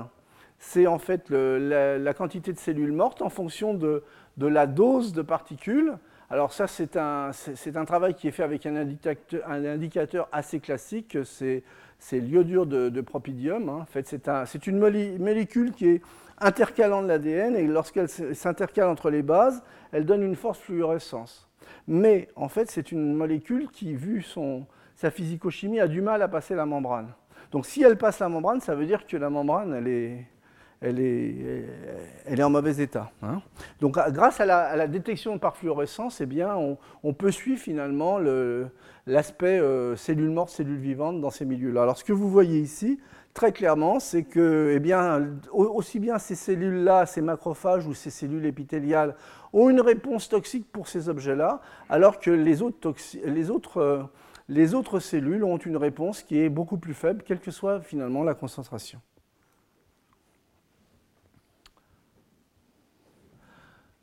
c'est en fait la, quantité de cellules mortes en fonction de, la dose de particules Alors ça, c'est un, un, travail qui est fait avec un indicateur, un indicateur assez classique, c'est l'iodure de, de, propidium. Hein. En fait, c'est une molécule qui est intercalant de l'ADN, et lorsqu'elle s'intercale entre les bases, elle donne une force fluorescence. Mais en fait, c'est une molécule qui, vu son, sa physicochimie, a du mal à passer la membrane. Donc si elle passe la membrane, ça veut dire que la membrane, elle est, elle est, en mauvais état. Hein. Donc grâce à la, détection par fluorescence, eh bien, on, peut suivre finalement l'aspect euh, cellule morte, cellule vivante dans ces milieux-là. Alors ce que vous voyez ici, très clairement, c'est que eh bien, aussi bien ces cellules-là, ces macrophages ou ces cellules épithéliales ont une réponse toxique pour ces objets-là, alors que les, autres, euh, les autres, cellules ont une réponse qui est beaucoup plus faible, quelle que soit finalement la concentration.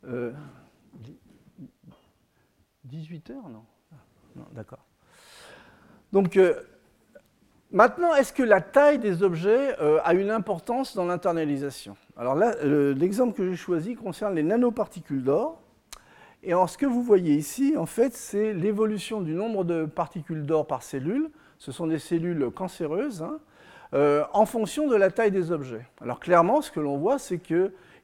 Euh, 18 heures, non Non, d'accord. Donc, euh, Maintenant, est-ce que la taille des objets euh, a une importance dans l'internalisation? Alors là, l'exemple que j'ai choisi concerne les nanoparticules d'or. Et en ce que vous voyez ici, en fait, c'est l'évolution du nombre de particules d'or par cellule. Ce sont des cellules cancéreuses, hein, euh, en fonction de la taille des objets. Alors clairement, ce que l'on voit, c'est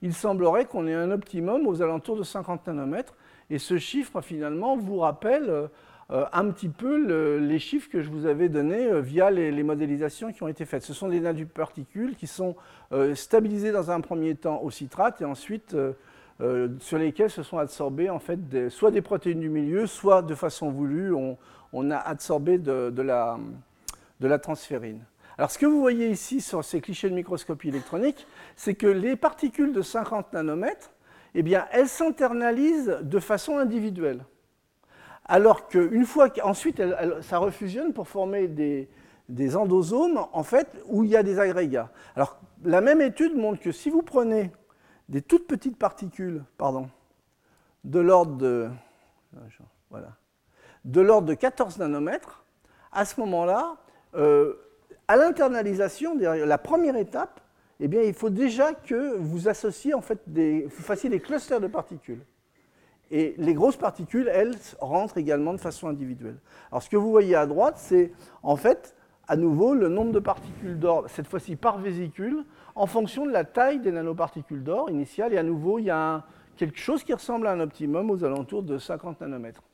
qu'il semblerait qu'on ait un optimum aux alentours de 50 nanomètres. Et ce chiffre, finalement, vous rappelle euh, euh, un petit peu les chiffres que je vous avais donnés euh, via les, modélisations qui ont été faites. Ce sont des nanoparticules qui sont stabilisées dans un premier temps au citrate et ensuite sur lesquelles se sont absorbées en fait soit des protéines du milieu, soit de façon voulue, on, a absorbé de, la, de la transférine. Alors ce que vous voyez ici sur ces clichés de microscopie électronique, c'est que les particules de 50 nanomètres, eh bien, elles s'internalisent de façon individuelle alors qu'une fois qu'ensuite ça refusionne pour former des, endosomes en fait, où il y a des agrégats. Alors la même étude montre que si vous prenez des toutes petites particules, pardon, de l'ordre de, voilà, de l'ordre de 14 nanomètres, à ce moment-là, euh, à l'internalisation, la première étape, eh bien, il faut déjà que vous associez en fait des, vous fassiez des clusters de particules. Et les grosses particules, elles, rentrent également de façon individuelle. Alors ce que vous voyez à droite, c'est en fait, à nouveau, le nombre de particules d'or, cette fois-ci par vésicule, en fonction de la taille des nanoparticules d'or initiales. Et à nouveau, il y a quelque chose qui ressemble à un optimum aux alentours de 50 nanomètres.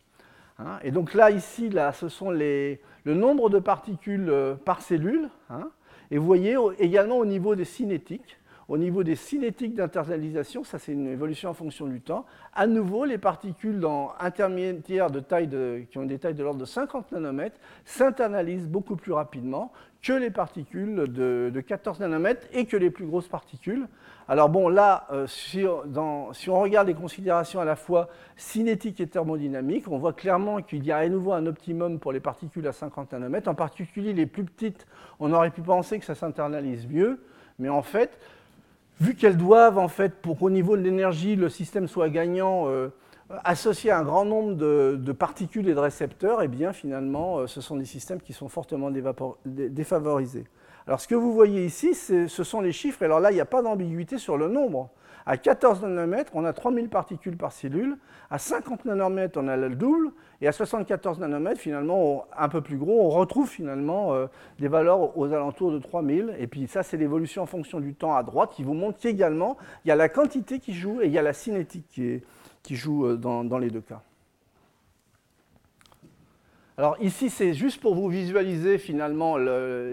Hein. et donc là, ici, là, ce sont les, le nombre de particules euh, par cellule. Hein. et vous voyez également au niveau des cinétiques, au niveau des cinétiques d'internalisation, ça c'est une évolution en fonction du temps. À nouveau, les particules intermédiaires de taille qui ont des tailles de l'ordre de 50 nanomètres s'internalisent beaucoup plus rapidement que les particules de, 14 nanomètres et que les plus grosses particules. Alors bon, là, euh, si, on regarde les considérations à la fois cinétiques et thermodynamiques, on voit clairement qu'il y a à nouveau un optimum pour les particules à 50 nanomètres. En particulier, les plus petites, on aurait pu penser que ça s'internalise mieux, mais en fait, vu qu'elles doivent, en fait, pour qu'au niveau de l'énergie, le système soit gagnant, euh, associer un grand nombre de, particules et de récepteurs, eh bien, finalement, euh, ce sont des systèmes qui sont fortement défavorisés. Alors, ce que vous voyez ici, ce sont les chiffres. Alors là, il n'y a pas d'ambiguïté sur le nombre. À 14 nanomètres, on a 3000 particules par cellule. À 50 nanomètres, on a le double. Et à 74 nanomètres, finalement, un peu plus gros, on retrouve finalement euh, des valeurs aux alentours de 3000. Et puis ça, c'est l'évolution en fonction du temps à droite qui vous montre qu'également, il y a la quantité qui joue et il y a la cinétique qui, joue euh, dans, les deux cas. Alors ici, c'est juste pour vous visualiser finalement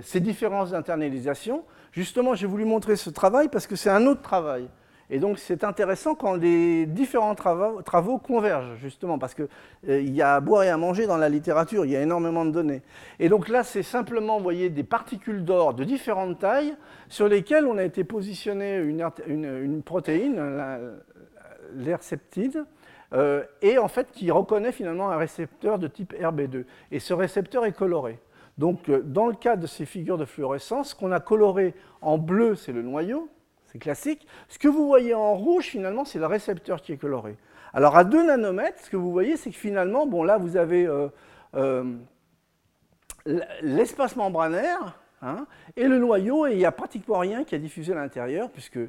ces différences d'internalisation. Justement, j'ai voulu montrer ce travail parce que c'est un autre travail. Et donc c'est intéressant quand les différents travaux, convergent, justement, parce qu'il euh, y a à boire et à manger dans la littérature, il y a énormément de données. Et donc là, c'est simplement, vous voyez, des particules d'or de différentes tailles sur lesquelles on a été positionné une, protéine, l'herceptide, euh, et en fait qui reconnaît finalement un récepteur de type RB2. Et ce récepteur est coloré. Donc euh, dans le cas de ces figures de fluorescence, ce qu'on a coloré en bleu, c'est le noyau, classique. Ce que vous voyez en rouge, finalement, c'est le récepteur qui est coloré. Alors à 2 nanomètres, ce que vous voyez, c'est que finalement, bon là, vous avez euh, euh, l'espace membranaire hein, et le noyau, et il n'y a pratiquement rien qui a diffusé à l'intérieur, puisque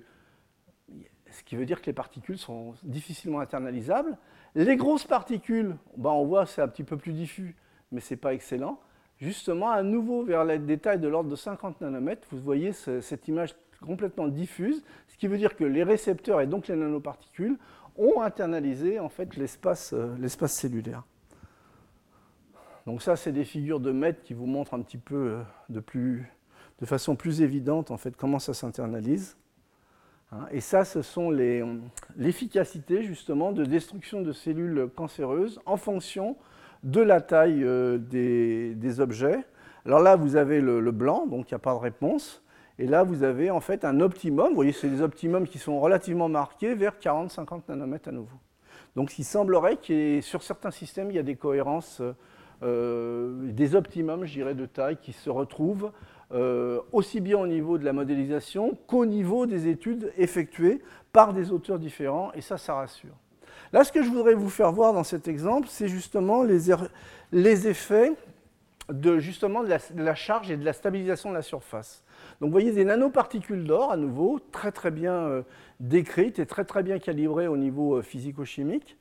ce qui veut dire que les particules sont difficilement internalisables. Les grosses particules, ben on voit c'est un petit peu plus diffus, mais ce n'est pas excellent. Justement, à nouveau, vers les détails de l'ordre de 50 nanomètres, vous voyez cette image complètement diffuse, ce qui veut dire que les récepteurs et donc les nanoparticules ont internalisé en fait l'espace euh, cellulaire. Donc ça, c'est des figures de mètres qui vous montrent un petit peu euh, de, façon plus évidente en fait comment ça s'internalise. Hein, et ça, ce sont l'efficacité justement de destruction de cellules cancéreuses en fonction de la taille euh, des, objets. Alors là, vous avez le, blanc, donc il n'y a pas de réponse. Et là, vous avez en fait un optimum. Vous voyez, c'est des optimums qui sont relativement marqués vers 40-50 nanomètres à nouveau. Donc il semblerait que sur certains systèmes, il y a des cohérences, euh, des optimums, je dirais, de taille qui se retrouvent euh, aussi bien au niveau de la modélisation qu'au niveau des études effectuées par des auteurs différents, et ça, ça rassure. Là, ce que je voudrais vous faire voir dans cet exemple, c'est justement les, er-, effets de, justement, de la, charge et de la stabilisation de la surface. Donc vous voyez des nanoparticules d'or, à nouveau, très très bien euh, décrites et très très bien calibrées au niveau euh, physico-chimique,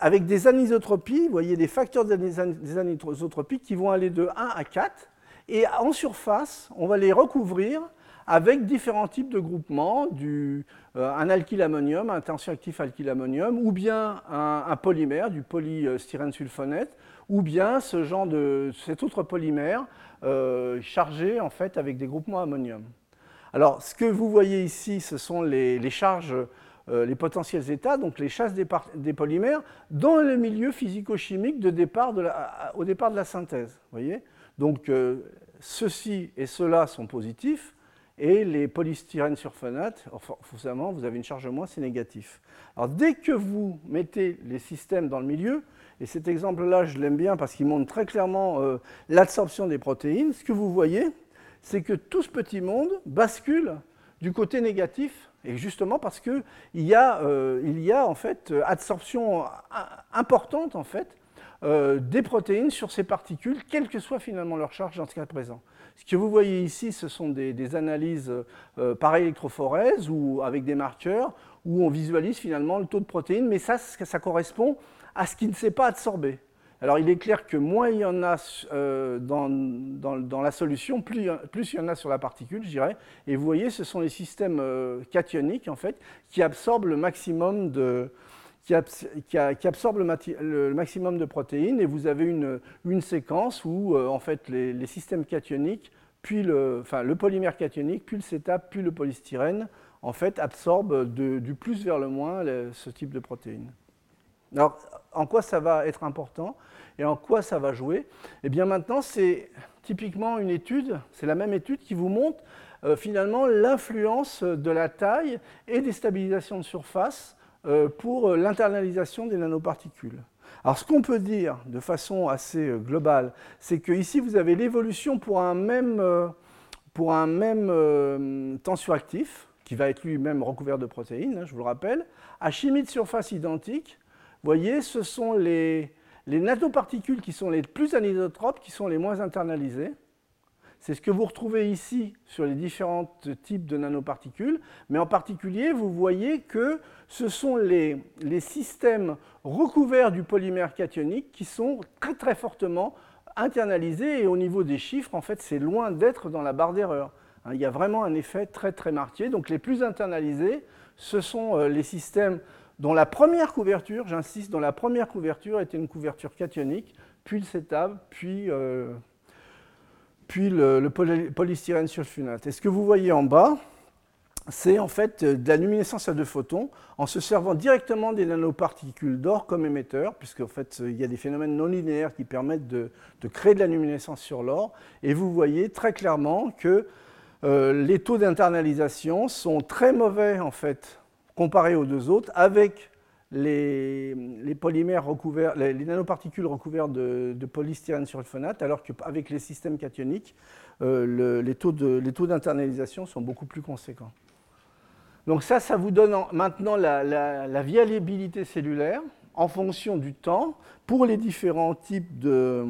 avec des anisotropies, vous voyez des facteurs des anisotropies qui vont aller de 1 à 4, et en surface, on va les recouvrir avec différents types de groupements, du, euh, un alkylammonium, un tensioactif alkylammonium, ou bien un, polymère, du polystyrène sulfonate, ou bien ce genre de, cet autre polymère euh, chargé en fait avec des groupements ammonium. Alors, ce que vous voyez ici, ce sont les, charges, euh, les potentiels états, donc les chasses des, polymères, dans le milieu physico-chimique de au départ de la synthèse. Voyez donc, euh, ceci et cela sont positifs, et les polystyrènes surphonates, forcément, vous avez une charge moins, c'est négatif. Alors, dès que vous mettez les systèmes dans le milieu, et cet exemple-là, je l'aime bien parce qu'il montre très clairement euh, l'absorption des protéines, ce que vous voyez, c'est que tout ce petit monde bascule du côté négatif, et justement parce qu'il y, a, euh, y a en fait absorption importante en fait euh, des protéines sur ces particules, quelle que soit finalement leur charge dans ce cas présent. Ce que vous voyez ici, ce sont des, analyses euh, par électrophorèse ou avec des marqueurs où on visualise finalement le taux de protéines, mais ça correspond à ce qui ne s'est pas absorbé. Alors il est clair que moins il y en a euh, dans, la solution, plus, il y en a sur la particule, je dirais. Et vous voyez, ce sont les systèmes cationiques en fait qui absorbent le maximum de, qui, absorbe le, maximum de protéines et vous avez une, une séquence où euh, en fait les, systèmes cationiques, puis le, enfin, le polymère cationique, puis le cétap, puis le polystyrène, en fait absorbent du plus vers le moins ce type de protéines. Alors, en quoi ça va être important et en quoi ça va jouer Eh bien maintenant, c'est typiquement une étude, c'est la même étude qui vous montre euh, finalement l'influence de la taille et des stabilisations de surface euh, pour euh, l'internalisation des nanoparticules. Alors ce qu'on peut dire de façon assez globale, c'est que ici vous avez l'évolution pour un même, pour un tensioactif, qui va être lui-même recouvert de protéines, hein, je vous le rappelle, à chimie de surface identique. Voyez, ce sont les, les nanoparticules qui sont les plus anisotropes, qui sont les moins internalisées. C'est ce que vous retrouvez ici sur les différents types de nanoparticules, mais en particulier, vous voyez que ce sont les, systèmes recouverts du polymère cationique qui sont très très fortement internalisés et au niveau des chiffres, en fait, c'est loin d'être dans la barre d'erreur. Hein, il y a vraiment un effet très très marqué. Donc les plus internalisés, ce sont euh, les systèmes dont la première couverture, j'insiste, dont la première couverture était une couverture cationique, puis le CETAB, puis euh, puis le, polystyrène sulfonate. Et ce que vous voyez en bas, c'est en fait de la luminescence à deux photons en se servant directement des nanoparticules d'or comme émetteurs, puisqu'en fait il y a des phénomènes non linéaires qui permettent de, créer de la luminescence sur l'or. Et vous voyez très clairement que euh, les taux d'internalisation sont très mauvais en fait comparés aux deux autres, avec les, polymères recouverts, les, nanoparticules recouvertes de, de polystyrène sulfonate, alors qu'avec les systèmes cationiques, euh, les taux d'internalisation sont beaucoup plus conséquents. Donc ça, ça vous donne maintenant la, la, viabilité cellulaire en fonction du temps pour les différents types de,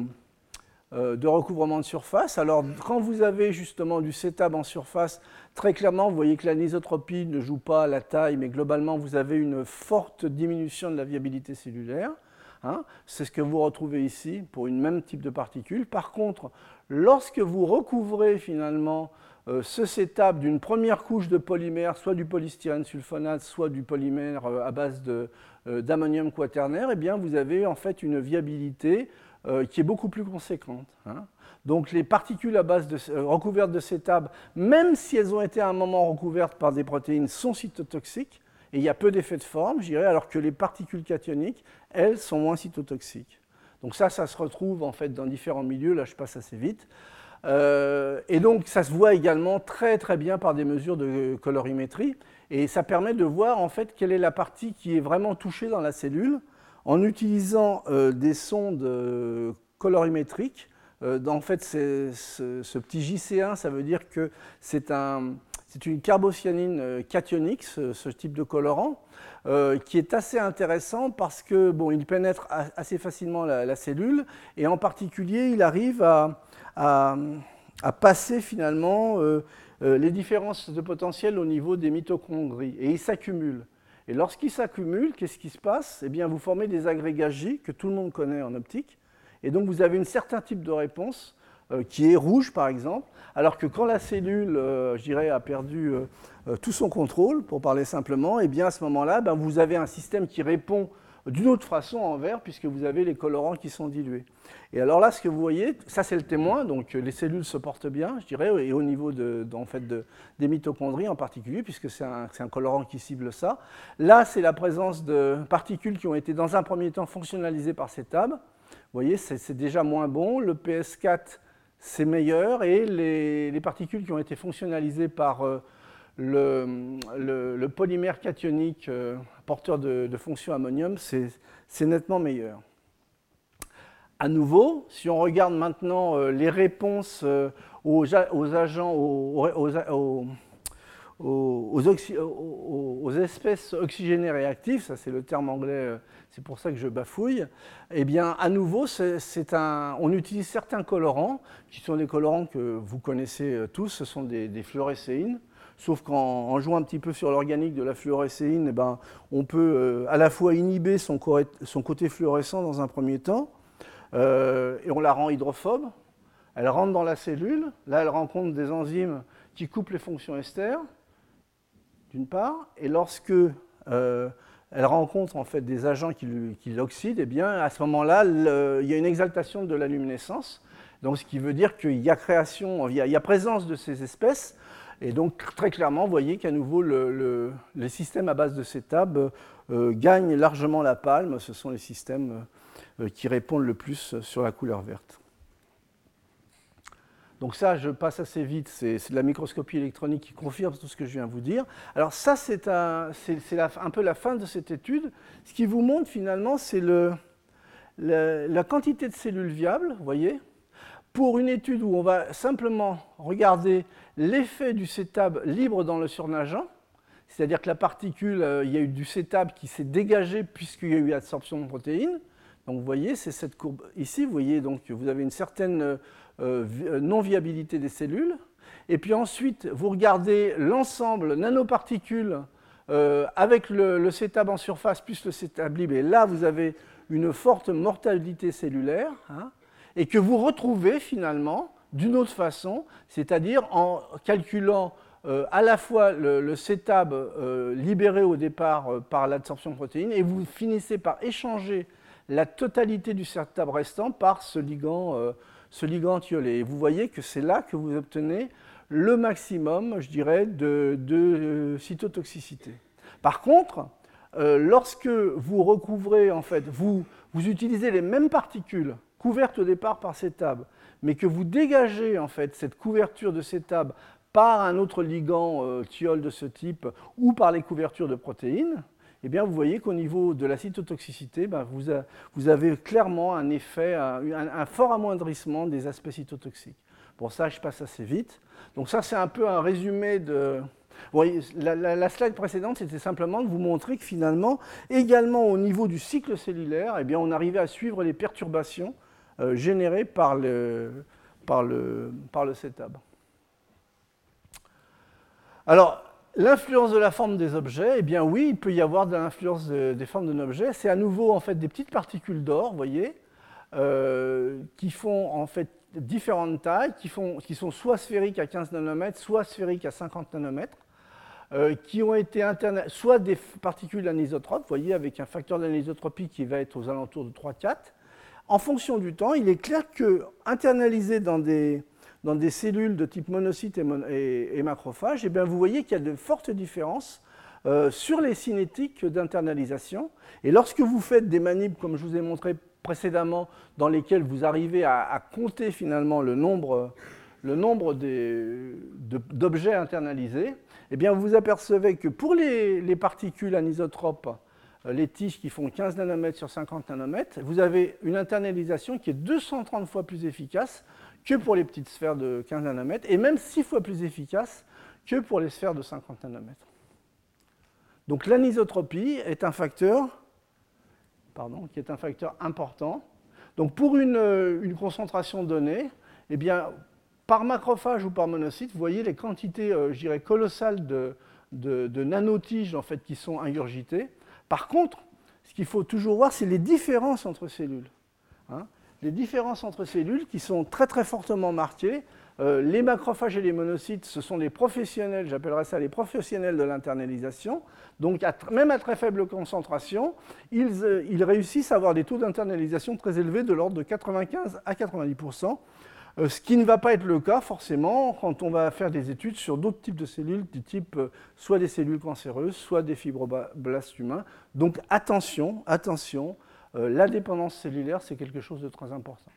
de recouvrement de surface. Alors, quand vous avez justement du CETAB en surface, très clairement, vous voyez que l'anisotropie ne joue pas à la taille, mais globalement, vous avez une forte diminution de la viabilité cellulaire. Hein. C'est ce que vous retrouvez ici pour une même type de particule. Par contre, lorsque vous recouvrez finalement euh, ce CETAB d'une première couche de polymère, soit du polystyrène sulfonate, soit du polymère euh, à base d'ammonium quaternaire, eh bien, vous avez en fait une viabilité euh, qui est beaucoup plus conséquente. Hein. Donc les particules à base de, euh, recouvertes de CETAB, même si elles ont été à un moment recouvertes par des protéines, sont cytotoxiques, et il y a peu d'effets de forme, je alors que les particules cationiques, elles, sont moins cytotoxiques. Donc ça, ça se retrouve en fait dans différents milieux, là je passe assez vite. Euh, et donc ça se voit également très très bien par des mesures de colorimétrie, et ça permet de voir en fait quelle est la partie qui est vraiment touchée dans la cellule, en utilisant euh, des sondes euh, colorimétriques. Euh, en fait, ce, petit JC1, ça veut dire que c'est une carbocyanine cationique, ce, type de colorant, qui est assez intéressant parce que bon, il pénètre assez facilement la, cellule et en particulier, il arrive à, à passer finalement les différences de potentiel au niveau des mitochondries et il s'accumule. Et lorsqu'ils s'accumulent, qu'est-ce qui se passe? Eh bien, vous formez des agrégats J que tout le monde connaît en optique. Et donc, vous avez un certain type de réponse euh, qui est rouge, par exemple, alors que quand la cellule, euh, je dirais, a perdu euh, tout son contrôle, pour parler simplement, eh bien, à ce moment-là, ben, vous avez un système qui répond d'une autre façon en vert, puisque vous avez les colorants qui sont dilués. Et alors là, ce que vous voyez, ça c'est le témoin, donc les cellules se portent bien, je dirais, et au niveau de, en fait, des mitochondries en particulier, puisque c'est un, un, colorant qui cible ça. Là, c'est la présence de particules qui ont été dans un premier temps fonctionnalisées par CETAB. Vous voyez, c'est déjà moins bon. Le PS4, c'est meilleur, et les, particules qui ont été fonctionnalisées par euh, le, polymère cationique euh, porteur de, de fonction ammonium, c'est nettement meilleur. À nouveau, si on regarde maintenant euh, les réponses euh, aux, agents, aux, espèces oxygénées réactives, ça c'est le terme anglais, c'est pour ça que je bafouille, eh bien à nouveau, on utilise certains colorants, qui sont des colorants que vous connaissez tous, ce sont des, des sauf qu'en jouant un petit peu sur l'organique de la fluorescéine, eh ben, on peut euh, à la fois inhiber son, côté fluorescent dans un premier temps, euh, et on la rend hydrophobe. Elle rentre dans la cellule, là elle rencontre des enzymes qui coupent les fonctions ester, d'une part, et lorsque euh, elle rencontre en fait des agents qui l'oxydent, eh bien à ce moment-là, il y a une exaltation de la luminescence, donc ce qui veut dire qu'il y a création, il y a présence de ces espèces et donc, très clairement, vous voyez qu'à nouveau, le, les systèmes à base de CETAB euh, gagnent largement la palme. Ce sont les systèmes euh, qui répondent le plus sur la couleur verte. Donc ça, je passe assez vite, c'est de la microscopie électronique qui confirme tout ce que je viens de vous dire. Alors ça, c'est un, un, peu la fin de cette étude. Ce qui vous montre finalement, c'est la quantité de cellules viables, vous voyez, pour une étude où on va simplement regarder l'effet du CETAB libre dans le surnageant, c'est-à-dire que la particule, euh, il y a eu du CETAB qui s'est dégagé puisqu'il y a eu absorption de protéines. Donc vous voyez, c'est cette courbe ici, vous voyez, donc vous avez une certaine euh, euh, non-viabilité des cellules. Et puis ensuite, vous regardez l'ensemble nanoparticules avec le, le, CETAB en surface plus le CETAB libre. Et là, vous avez une forte mortalité cellulaire. Hein et que vous retrouvez finalement d'une autre façon, c'est-à-dire en calculant euh, à la fois le, CETAB euh, libéré au départ euh, par l'absorption de protéines et vous finissez par échanger la totalité du CETAB restant par ce ligand, ce ligand Et vous voyez que c'est là que vous obtenez le maximum, je dirais, de, cytotoxicité. Par contre, lorsque vous recouvrez, en fait, vous, vous utilisez les mêmes particules couverte au départ par CETAB, mais que vous dégagez en fait cette couverture de CETAB par un autre ligand euh, thiol de ce type ou par les couvertures de protéines, eh bien, vous voyez qu'au niveau de la cytotoxicité, ben, vous, avez clairement un effet, un, fort amoindrissement des aspects cytotoxiques. Pour ça, je passe assez vite. Donc ça, c'est un peu un résumé de, la, slide précédente, c'était simplement de vous montrer que finalement, également au niveau du cycle cellulaire, eh on arrivait à suivre les perturbations générés par le, par le, par le setup. Alors, l'influence de la forme des objets, eh bien oui, il peut y avoir de l'influence des formes d'un objet. C'est à nouveau en fait des petites particules d'or, vous voyez, qui font en fait différentes tailles, qui, font, qui sont soit sphériques à 15 nanomètres, soit sphériques à 50 nanomètres. Euh, qui ont été soit des particules anisotropes, vous voyez, avec un facteur d'anisotropie qui va être aux alentours de 3-4. En fonction du temps, il est clair que internalisé dans des, cellules de type monocyte et, macrophage, eh bien, vous voyez qu'il y a de fortes différences euh, sur les cinétiques d'internalisation. Et lorsque vous faites des manips, comme je vous ai montré précédemment, dans lesquelles vous arrivez à, compter finalement le nombre, le nombre d'objets internalisés, eh vous apercevez que pour les, particules anisotropes, les tiges qui font 15 nanomètres sur 50 nanomètres, vous avez une internalisation qui est 230 fois plus efficace que pour les petites sphères de 15 nanomètres, et même 6 fois plus efficace que pour les sphères de 50 nanomètres. Donc l'anisotropie est un facteur, important. Donc pour une, euh, concentration donnée, eh par macrophage ou par monocyte, vous voyez les quantités, euh, je dirais, colossales de, de, nanotiges en fait, qui sont ingurgitées. Par contre, ce qu'il faut toujours voir, c'est les différences entre cellules. Hein. les différences entre cellules qui sont très très fortement marquées. Euh, les macrophages et les monocytes, ce sont des professionnels, j'appellerais ça les professionnels de l'internalisation. Donc même à très faible concentration, ils, euh, ils réussissent à avoir des taux d'internalisation très élevés de l'ordre de 95 à 90 euh, ce qui ne va pas être le cas forcément quand on va faire des études sur d'autres types de cellules, du type euh, soit des cellules cancéreuses, soit des fibroblastes humains. Donc attention, attention, euh, la dépendance cellulaire, c'est quelque chose de très important.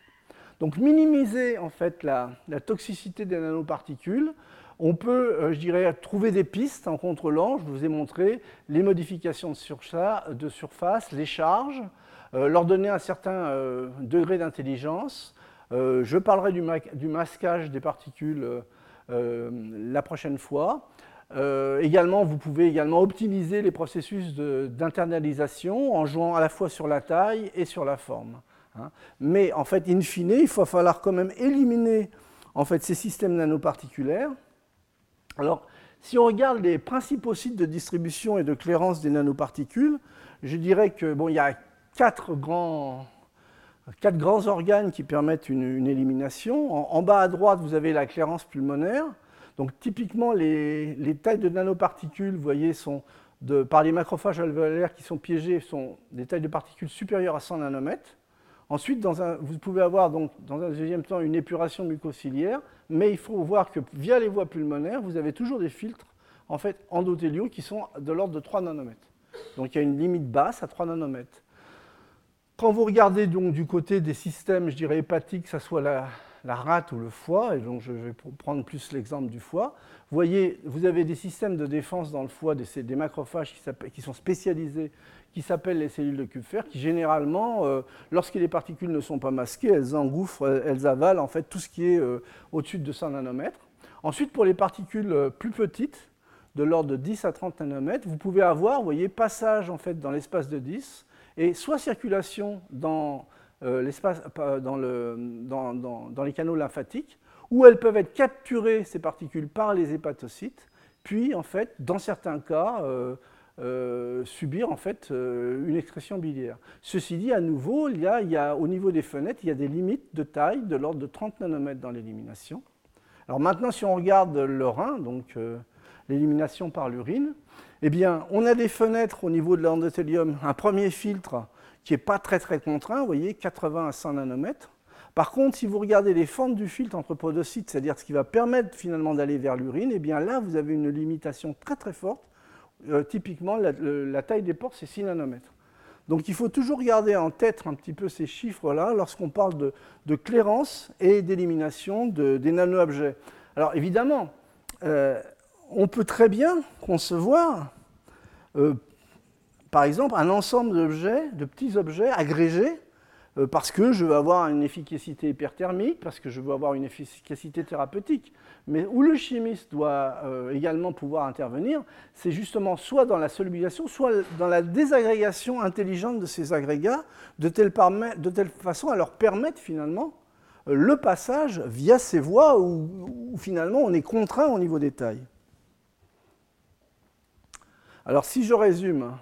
Donc minimiser en fait la, toxicité des nanoparticules, on peut, je dirais, trouver des pistes en contrôlant, je vous ai montré, les modifications de surface, les charges, leur donner un certain degré d'intelligence, euh, je parlerai du, masquage des particules euh, euh, la prochaine fois. également, vous pouvez également optimiser les processus d'internalisation en jouant à la fois sur la taille et sur la forme. Hein. Mais en fait, in fine, il va falloir quand même éliminer en fait, ces systèmes nanoparticulaires. Alors, si on regarde les principaux sites de distribution et de clairance des nanoparticules, je dirais que bon, il y a quatre grands, quatre grands organes qui permettent une, élimination. En, bas à droite, vous avez la clairance pulmonaire. Donc typiquement, les, tailles de nanoparticules, vous voyez, sont par les macrophages alvéolaires qui sont piégés, sont des tailles de particules supérieures à 100 nanomètres. Ensuite, vous pouvez avoir donc, dans un deuxième temps une épuration mucociliaire, mais il faut voir que via les voies pulmonaires, vous avez toujours des filtres en fait, qui sont de l'ordre de 3 nanomètres. Donc il y a une limite basse à 3 nanomètres. Quand vous regardez donc du côté des systèmes, je dirais hépatiques, que ce soit la, rate ou le foie, et donc je vais prendre plus l'exemple du foie, vous voyez, vous avez des systèmes de défense dans le foie, des, macrophages qui, sont spécialisés, qui s'appellent les cellules de Kupfer, qui généralement, euh, lorsque les particules ne sont pas masquées, elles engouffrent, elles, avalent en fait tout ce qui est euh, au-dessus de 200 nanomètres. Ensuite, pour les particules euh, plus petites, de l'ordre de 10 à 30 nanomètres, vous pouvez avoir, voyez, passage en fait dans l'espace de 10, et soit circulation dans, euh, dans, les canaux lymphatiques, où elles peuvent être capturées, ces particules, par les hépatocytes, puis en fait, dans certains cas, euh, euh, subir une excrétion biliaire. Ceci dit, à nouveau, il y, a, il y a, au niveau des fenêtres, il y a des limites de taille de l'ordre de 30 nanomètres dans l'élimination. Alors maintenant, si on regarde le rein, donc l'élimination par l'urine, eh bien, on a des fenêtres au niveau de l'endothélium, un premier filtre qui n'est pas très très contraint, vous voyez, 80 à 100 nanomètres. Par contre, si vous regardez les fentes du filtre entre podocytes, c'est-à-dire ce qui va permettre finalement d'aller vers l'urine, eh bien là, vous avez une limitation très très forte. Euh, typiquement, la, taille des pores, c'est 6 nanomètres. Donc il faut toujours garder en tête un petit peu ces chiffres-là lorsqu'on parle de, clairance et d'élimination des nano-objets. Alors évidemment, euh, on peut très bien concevoir, euh, par exemple, un ensemble d'objets, de petits objets agrégés, euh, parce que je veux avoir une efficacité hyperthermique, parce que je veux avoir une efficacité thérapeutique. Mais où le chimiste doit euh, également pouvoir intervenir, c'est justement soit dans la solubilisation, soit dans la désagrégation intelligente de ces agrégats, de telle, façon à leur permettre finalement le passage via ces voies où, finalement on est contraint au niveau des tailles. Alors si je résume,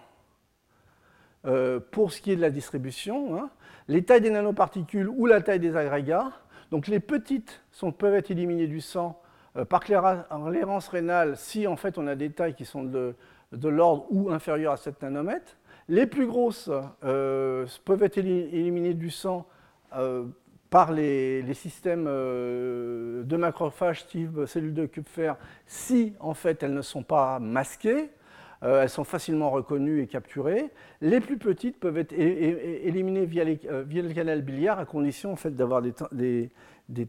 pour ce qui est de la distribution, hein, les tailles des nanoparticules ou la taille des agrégats. Donc les petites peuvent être éliminées du sang euh, par clairance rénale si en fait on a des tailles qui sont de, l'ordre ou inférieures à 7 nanomètres. Les plus grosses euh, peuvent être éliminées du sang euh, par les, systèmes de macrophages type cellules de Kupfer si en fait elles ne sont pas masquées. Euh, elles sont facilement reconnues et capturées. Les plus petites peuvent être éliminées euh, via, le canal biliaire à condition en fait, d'avoir des,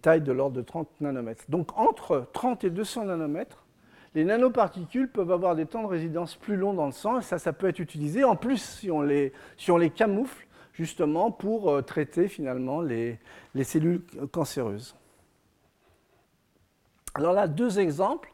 tailles de l'ordre de 30 nanomètres. Donc entre 30 et 200 nanomètres, les nanoparticules peuvent avoir des temps de résidence plus longs dans le sang et ça, ça peut être utilisé en plus si on les, camoufle justement pour euh, traiter finalement les, les cellules cancéreuses. Alors là, deux exemples.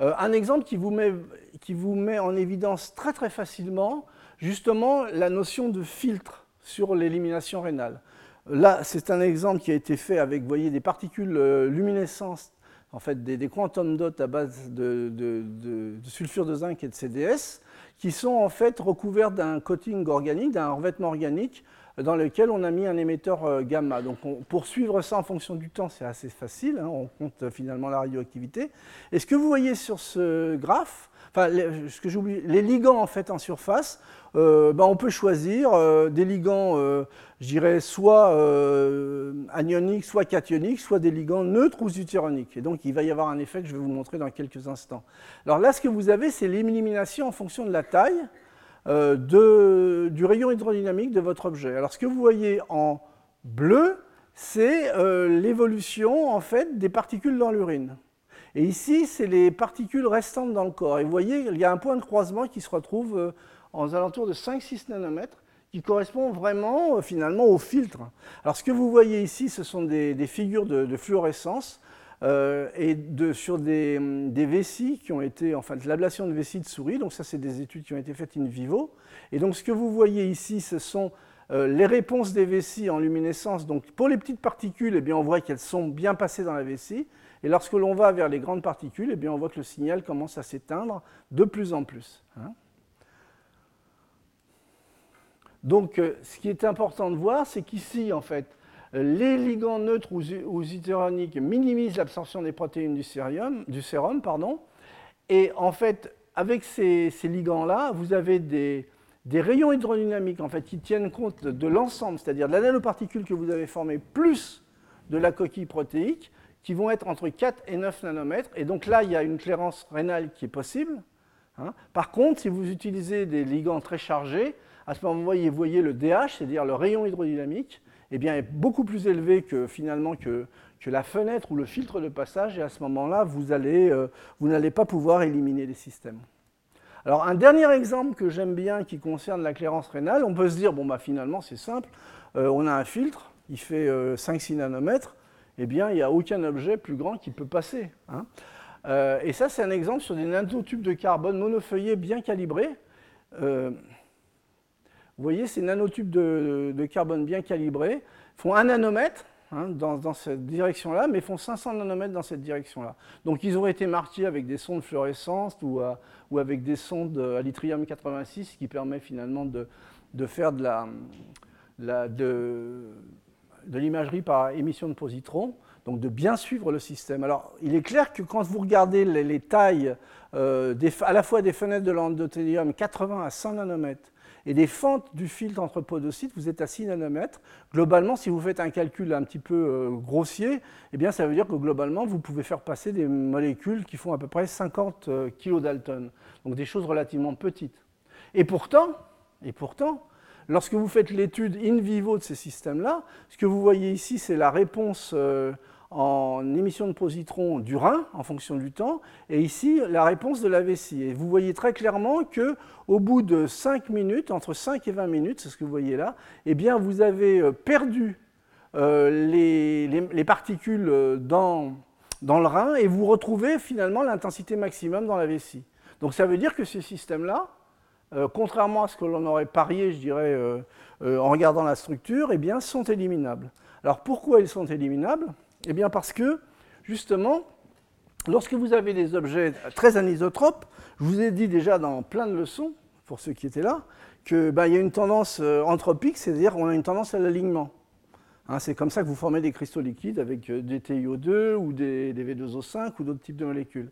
Euh, un exemple qui vous, met, en évidence très facilement justement la notion de filtre sur l'élimination rénale. Là, c'est un exemple qui a été fait avec, des particules euh, luminescentes, en fait, des, quantum dots à base de, de, sulfure de zinc et de CDS, qui sont en fait recouvertes d'un coating organique, d'un revêtement organique, dans lequel on a mis un émetteur euh, gamma. Donc pour suivre ça en fonction du temps, c'est assez facile, hein, on compte euh, finalement la radioactivité. Et ce que vous voyez sur ce graphe, enfin ce que j'oublie, les ligands en fait en surface, euh, ben, on peut choisir des ligands, je dirais, soit anioniques, soit cationiques, soit des ligands neutres ou zutéroniques. Et donc il va y avoir un effet que je vais vous montrer dans quelques instants. Alors là, ce que vous avez, c'est l'élimination en fonction de la taille. Euh, du rayon hydrodynamique de votre objet. Alors ce que vous voyez en bleu, c'est euh, l'évolution en fait des particules dans l'urine. Et ici, c'est les particules restantes dans le corps. Et vous voyez, il y a un point de croisement qui se retrouve euh, en alentours de 5-6 nanomètres, qui correspond vraiment finalement au filtre. Alors ce que vous voyez ici, ce sont des, figures de fluorescence euh, et sur des, des, vessies qui ont été, enfin de l'ablation de vessies de souris, donc ça c'est des études qui ont été faites in vivo. Et donc ce que vous voyez ici, ce sont euh, les réponses des vessies en luminescence. Donc pour les petites particules, eh bien, on voit qu'elles sont bien passées dans la vessie. Et lorsque l'on va vers les grandes particules, eh bien, on voit que le signal commence à s'éteindre de plus en plus. Hein. Donc euh, ce qui est important de voir, c'est qu'ici, en fait, les ligands neutres ou, zitéroniques minimisent l'absorption des protéines du, sérum. Et en fait, avec ces, ligands-là, vous avez des, rayons hydrodynamiques en fait, qui tiennent compte de l'ensemble, c'est-à-dire de la nanoparticule que vous avez formée plus de la coquille protéique, qui vont être entre 4 et 9 nanomètres. Et donc là, il y a une clairance rénale qui est possible. Hein. Par contre, si vous utilisez des ligands très chargés, à ce moment, vous voyez le DH, c'est-à-dire le rayon hydrodynamique, eh bien, est beaucoup plus élevé que finalement que, la fenêtre ou le filtre de passage, et à ce moment-là, euh, vous n'allez pas pouvoir éliminer les systèmes. Alors, un dernier exemple que j'aime bien qui concerne la clairance rénale, on peut se dire, bon, bah, finalement, c'est simple, euh, on a un filtre, il fait 5-6 euh, nanomètres, eh bien, il n'y a aucun objet plus grand qui peut passer. Hein. et ça, c'est un exemple sur des nanotubes de carbone monofeuillés bien calibrés. Vous voyez, ces nanotubes de, carbone bien calibrés font un nanomètre hein, dans, cette direction-là, mais font 500 nanomètres dans cette direction-là. Donc ils auraient été marqués avec des sondes fluorescentes ou, ou avec des sondes à l'yttrium 86 qui permet finalement de, faire de l'imagerie par émission de positrons, donc de bien suivre le système. Alors, il est clair que quand vous regardez les, tailles euh, à la fois des fenêtres de l'endothélium 80 à 100 nanomètres et des fentes du filtre entre podocytes, vous êtes à 6 nanomètres. Globalement, si vous faites un calcul un petit peu euh, grossier, eh bien, ça veut dire que globalement, vous pouvez faire passer des molécules qui font à peu près 50 euh, kilodalton, donc des choses relativement petites. Et pourtant, et pourtant, lorsque vous faites l'étude in vivo de ces systèmes-là, ce que vous voyez ici, c'est la réponse euh, en émission de positrons du rein en fonction du temps, et ici la réponse de la vessie. Et vous voyez très clairement que au bout de 5 minutes, entre 5 et 20 minutes, c'est ce que vous voyez là, eh bien vous avez euh, perdu euh, les, particules euh, dans, dans le rein et vous retrouvez finalement l'intensité maximum dans la vessie. Donc ça veut dire que ces systèmes-là, contrairement à ce que l'on aurait parié, je dirais, en regardant la structure, eh bien, sont éliminables. Alors pourquoi ils sont éliminables? Eh bien parce que, justement, lorsque vous avez des objets très anisotropes, je vous ai dit déjà dans plein de leçons, pour ceux qui étaient là, qu'il ben, y a une tendance euh, anthropique, c'est-à-dire qu'on a une tendance à l'alignement. Hein, c'est comme ça que vous formez des cristaux liquides avec euh, des TiO2 ou des, V2O5 ou d'autres types de molécules.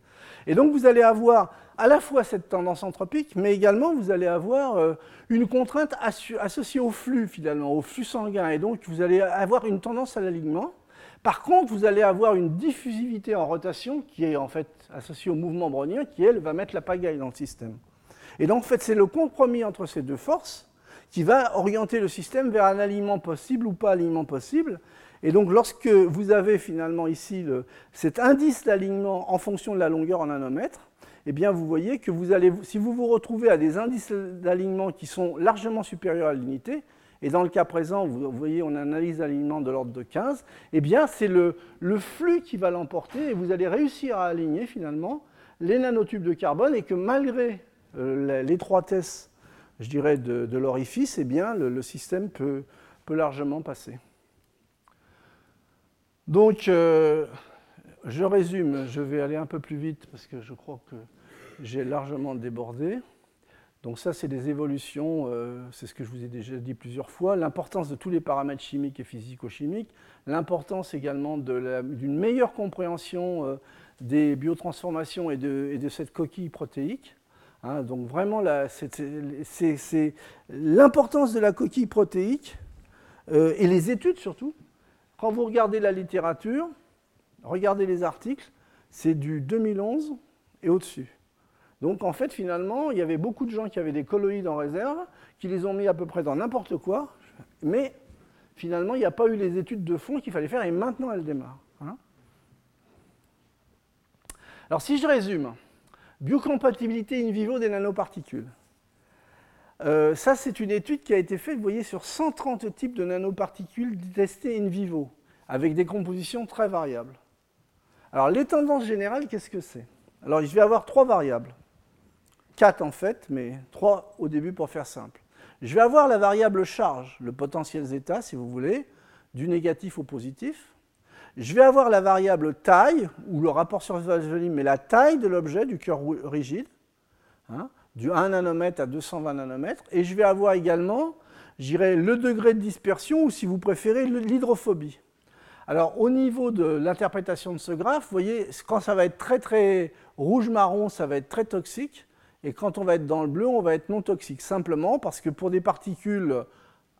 Et donc vous allez avoir à la fois cette tendance anthropique, mais également vous allez avoir euh, une contrainte associée au flux finalement, au flux sanguin. Et donc vous allez avoir une tendance à l'alignement. Par contre, vous allez avoir une diffusivité en rotation qui est en fait associée au mouvement brownien qui, elle, va mettre la pagaille dans le système. Et donc, en fait, c'est le compromis entre ces deux forces qui va orienter le système vers un alignement possible ou pas alignement possible. Et donc, lorsque vous avez finalement ici cet indice d'alignement en fonction de la longueur en nanomètres, eh bien, vous voyez que vous allez, si vous vous retrouvez à des indices d'alignement qui sont largement supérieurs à l'unité, et dans le cas présent, vous voyez, on analyse l'alignement de l'ordre de 15, eh bien, c'est le, flux qui va l'emporter et vous allez réussir à aligner finalement les nanotubes de carbone et que malgré euh, l'étroitesse, je dirais, de, l'orifice, eh bien, le, système peut, largement passer. Donc, euh, je résume, je vais aller un peu plus vite parce que je crois que j'ai largement débordé. Donc ça, c'est des évolutions, euh, c'est ce que je vous ai déjà dit plusieurs fois, l'importance de tous les paramètres chimiques et physico-chimiques, l'importance également d'une meilleure compréhension euh, des biotransformations et de, cette coquille protéique. Hein. donc vraiment, c'est l'importance de la coquille protéique euh, et les études surtout. Quand vous regardez la littérature, regardez les articles, c'est du 2011 et au-dessus. Donc en fait, finalement, il y avait beaucoup de gens qui avaient des colloïdes en réserve, qui les ont mis à peu près dans n'importe quoi, mais finalement, il n'y a pas eu les études de fond qu'il fallait faire, et maintenant elles démarrent. Hein. Alors si je résume, biocompatibilité in vivo des nanoparticules. Euh, ça, c'est une étude qui a été faite, vous voyez, sur 130 types de nanoparticules testés in vivo, avec des compositions très variables. Alors, les tendances générales, qu'est-ce que c'est? Alors, je vais avoir trois variables. 4 en fait, mais 3 au début pour faire simple. Je vais avoir la variable charge, le potentiel zeta si vous voulez, du négatif au positif. Je vais avoir la variable taille, ou le rapport surface-volume, mais la taille de l'objet, du cœur rigide, hein, du 1 nanomètre à 220 nanomètres. Et je vais avoir également, j'irai le degré de dispersion, ou si vous préférez, l'hydrophobie. Alors au niveau de l'interprétation de ce graphe, vous voyez, quand ça va être très très rouge-marron, ça va être très toxique. Et quand on va être dans le bleu, on va être non toxique. Simplement parce que pour des particules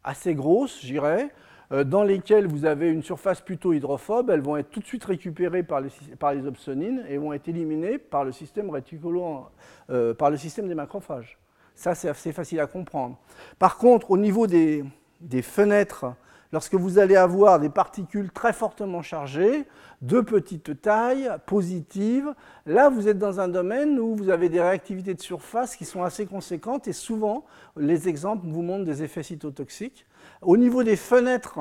assez grosses, j'irais, euh, dans lesquelles vous avez une surface plutôt hydrophobe, elles vont être tout de suite récupérées par les, par opsonines et vont être éliminées par le système réticulo, euh, par le système des macrophages. Ça, c'est assez facile à comprendre. Par contre, au niveau des fenêtres lorsque vous allez avoir des particules très fortement chargées, de petite taille, positives, là vous êtes dans un domaine où vous avez des réactivités de surface qui sont assez conséquentes et souvent les exemples vous montrent des effets cytotoxiques. Au niveau des fenêtres,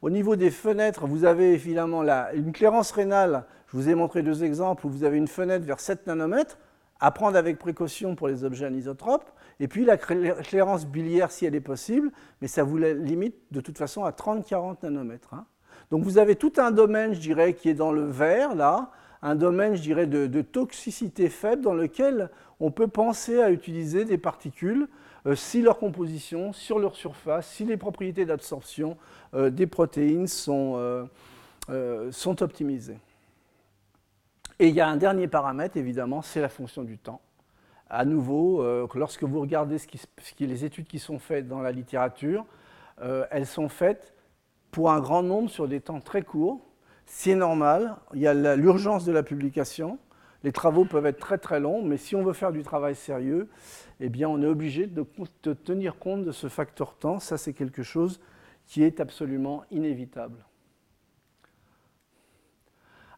vous avez évidemment une clairance rénale. Je vous ai montré deux exemples où vous avez une fenêtre vers 7 nanomètres à prendre avec précaution pour les objets anisotropes. Et puis la clairance biliaire, si elle est possible, mais ça vous limite de toute façon à 30-40 nanomètres. Hein. Donc vous avez tout un domaine, je dirais, qui est dans le vert, là, un domaine, je dirais, de, toxicité faible dans lequel on peut penser à utiliser des particules euh, si leur composition, sur leur surface, si les propriétés d'absorption euh, des protéines sont, euh, sont optimisées. Et il y a un dernier paramètre, évidemment, c'est la fonction du temps à nouveau, euh, lorsque vous regardez ce qui, les études qui sont faites dans la littérature, euh, elles sont faites pour un grand nombre sur des temps très courts. C'est normal, il y a l'urgence de la publication. Les travaux peuvent être très très longs, mais si on veut faire du travail sérieux, eh bien on est obligé de, de tenir compte de ce facteur temps. Ça, c'est quelque chose qui est absolument inévitable.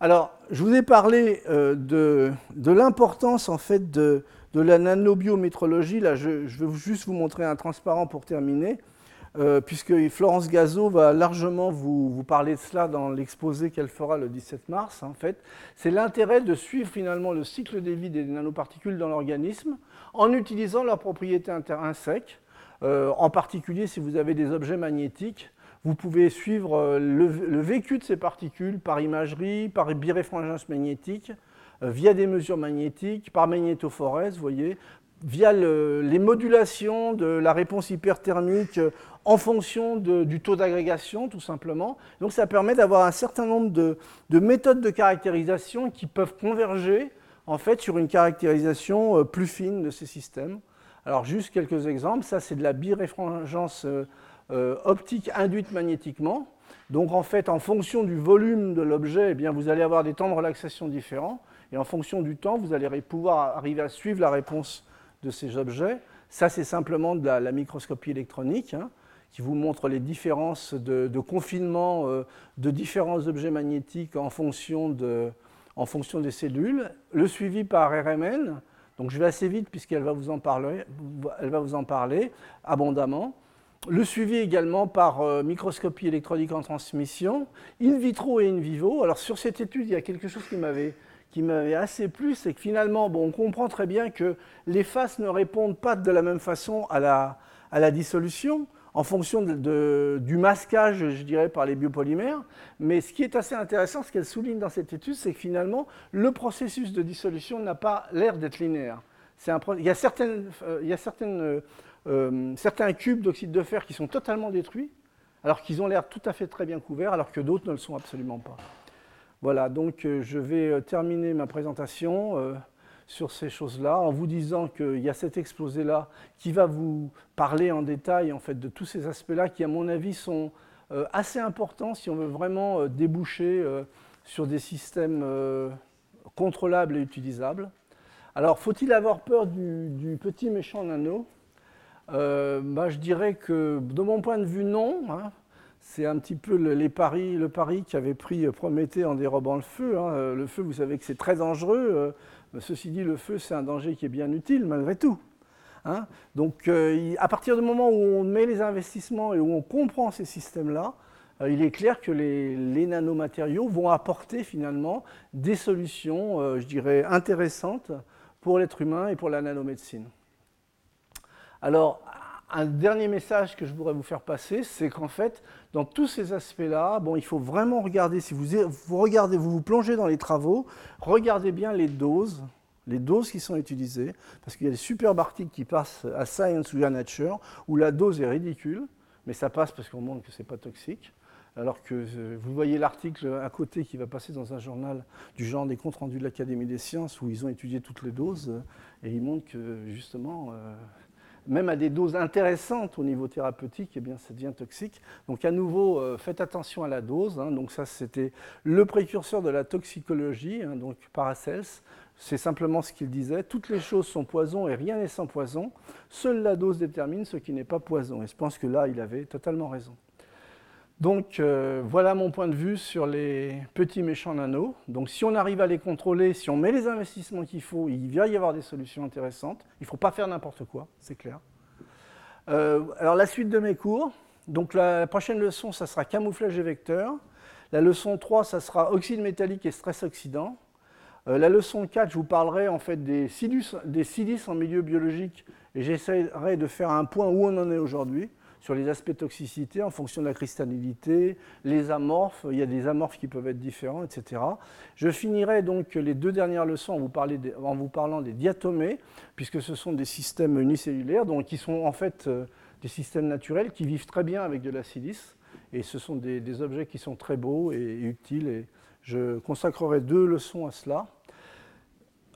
Alors, je vous ai parlé euh, de, l'importance en fait de, la nanobiométrologie. Là, je, vais juste vous montrer un transparent pour terminer, euh, puisque Florence Gazot va largement vous, parler de cela dans l'exposé qu'elle fera le 17 mars. En fait, c'est l'intérêt de suivre finalement le cycle de vie des nanoparticules dans l'organisme en utilisant leurs propriétés intrinsèques, euh, en particulier si vous avez des objets magnétiques vous pouvez suivre euh, le, vécu de ces particules par imagerie, par biréfringence magnétique, via des mesures magnétiques, par magnétophorèse, vous voyez, via les modulations de la réponse hyperthermique euh, en fonction du taux d'agrégation, tout simplement. Donc ça permet d'avoir un certain nombre de, méthodes de caractérisation qui peuvent converger en fait sur une caractérisation plus fine de ces systèmes. Alors juste quelques exemples, ça c'est de la biréfringence euh, optique induite magnétiquement. Donc en fait, en fonction du volume de l'objet, eh vous allez avoir des temps de relaxation différents. Et en fonction du temps, vous allez pouvoir arriver à suivre la réponse de ces objets. Ça, c'est simplement de la, microscopie électronique hein, qui vous montre les différences de, confinement euh, de différents objets magnétiques en fonction, des cellules. Le suivi par RMN. Donc je vais assez vite puisqu'elle va vous en parler, elle va vous en parler abondamment. Le suivi également par euh, microscopie électronique en transmission, in vitro et in vivo. Alors sur cette étude, il y a quelque chose qui m'avait qui m'avait assez plu, c'est que finalement, bon, on comprend très bien que les faces ne répondent pas de la même façon à la, dissolution en fonction du masquage, je dirais, par les biopolymères. Mais ce qui est assez intéressant, ce qu'elle souligne dans cette étude, c'est que finalement, le processus de dissolution n'a pas l'air d'être linéaire. Il y a euh, certaines euh, certains cubes d'oxyde de fer qui sont totalement détruits, alors qu'ils ont l'air tout à fait très bien couverts, alors que d'autres ne le sont absolument pas. Voilà, donc euh, je vais euh, terminer ma présentation sur ces choses-là en vous disant qu'il y a cet exposé-là qui va vous parler en détail en fait, de tous ces aspects-là qui, à mon avis, sont assez importants si on veut vraiment déboucher sur des systèmes contrôlables et utilisables. Alors, faut-il avoir peur du petit méchant nano? Euh, bah, je dirais que de mon point de vue, non. Hein. C'est un petit peu le, les paris, le pari qu'avait pris Prométhée en dérobant le feu. Hein. Euh, le feu, vous savez que c'est très dangereux. Euh, ceci dit, le feu, c'est un danger qui est bien utile malgré tout. Hein. Donc, à partir du moment où on met les investissements et où on comprend ces systèmes-là, il est clair que les, les, nanomatériaux vont apporter finalement des solutions, je dirais, intéressantes pour l'être humain et pour la nanomédecine. Alors, un dernier message que je voudrais vous faire passer, c'est qu'en fait, dans tous ces aspects-là, bon, il faut vraiment regarder, si vous, vous regardez, vous vous plongez dans les travaux, regardez bien les doses, les doses qui sont utilisées, parce qu'il y a des superbes articles qui passent à Science ou à Nature, où la dose est ridicule, mais ça passe parce qu'on montre que ce n'est pas toxique. Alors que euh, vous voyez l'article à côté qui va passer dans un journal du genre des comptes rendus de l'Académie des sciences, où ils ont étudié toutes les doses, et ils montrent que justement, euh, même à des doses intéressantes au niveau thérapeutique, eh bien, ça devient toxique. Donc à nouveau, euh, faites attention à la dose. Hein. Donc ça, c'était le précurseur de la toxicologie, hein, donc Paracels. C'est simplement ce qu'il disait. Toutes les choses sont poison et rien n'est sans poison. Seule la dose détermine ce qui n'est pas poison. Et je pense que là, il avait totalement raison. Donc euh, voilà mon point de vue sur les petits méchants nanos. Donc si on arrive à les contrôler, si on met les investissements qu'il faut, il va y avoir des solutions intéressantes. Il ne faut pas faire n'importe quoi, c'est clair. Euh, alors la suite de mes cours. Donc la prochaine leçon, ça sera camouflage et vecteur. La leçon 3, ça sera oxyde métallique et stress oxydant. Euh, la leçon 4, je vous parlerai en fait des silices en milieu biologique et j'essaierai de faire un point où on en est aujourd'hui sur les aspects toxicité en fonction de la cristallinité, les amorphes, il y a des amorphes qui peuvent être différents, etc. Je finirai donc les deux dernières leçons en vous, parlant des diatomées, puisque ce sont des systèmes unicellulaires, donc qui sont en fait euh, des systèmes naturels qui vivent très bien avec de la silice, et ce sont des, objets qui sont très beaux et, utiles, et je consacrerai deux leçons à cela.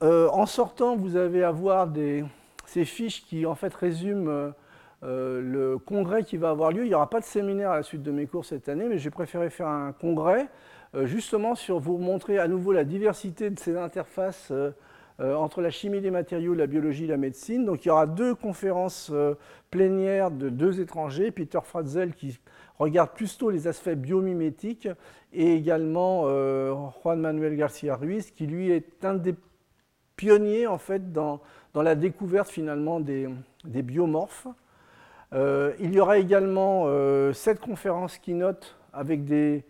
Euh, en sortant, vous allez avoir des, ces fiches qui en fait résument euh, euh, le congrès qui va avoir lieu. Il n'y aura pas de séminaire à la suite de mes cours cette année, mais j'ai préféré faire un congrès euh, justement sur vous montrer à nouveau la diversité de ces interfaces entre la chimie des matériaux, la biologie et la médecine. Donc il y aura deux conférences plénières de deux étrangers, Peter Fratzel qui regarde plutôt les aspects biomimétiques et également Juan Manuel Garcia Ruiz qui lui est un des pionniers en fait dans, la découverte finalement des biomorphes. Euh, il y aura également euh, cette conférence keynote avec des,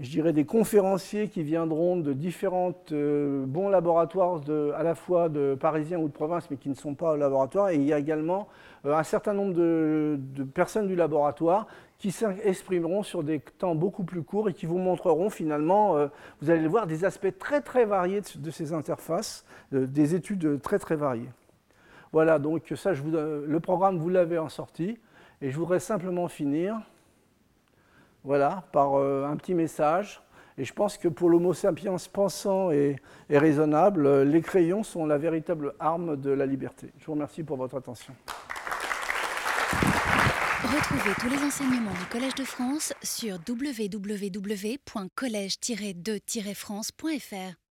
je dirais, des conférenciers qui viendront de différents euh, bons laboratoires, à la fois de parisiens ou de province, mais qui ne sont pas au laboratoire. Et il y a également un certain nombre de, personnes du laboratoire qui s'exprimeront sur des temps beaucoup plus courts et qui vous montreront finalement, vous allez le voir, des aspects très très variés de ces interfaces, des études très très variées. Voilà, donc ça, je vous, le programme, vous l'avez en sortie. Et je voudrais simplement finir voilà, par euh, un petit message. Et je pense que pour l'homo sapiens pensant et, et, raisonnable, euh, les crayons sont la véritable arme de la liberté. Je vous remercie pour votre attention. Retrouvez tous les enseignements du Collège de France sur www.colège-2-france.fr.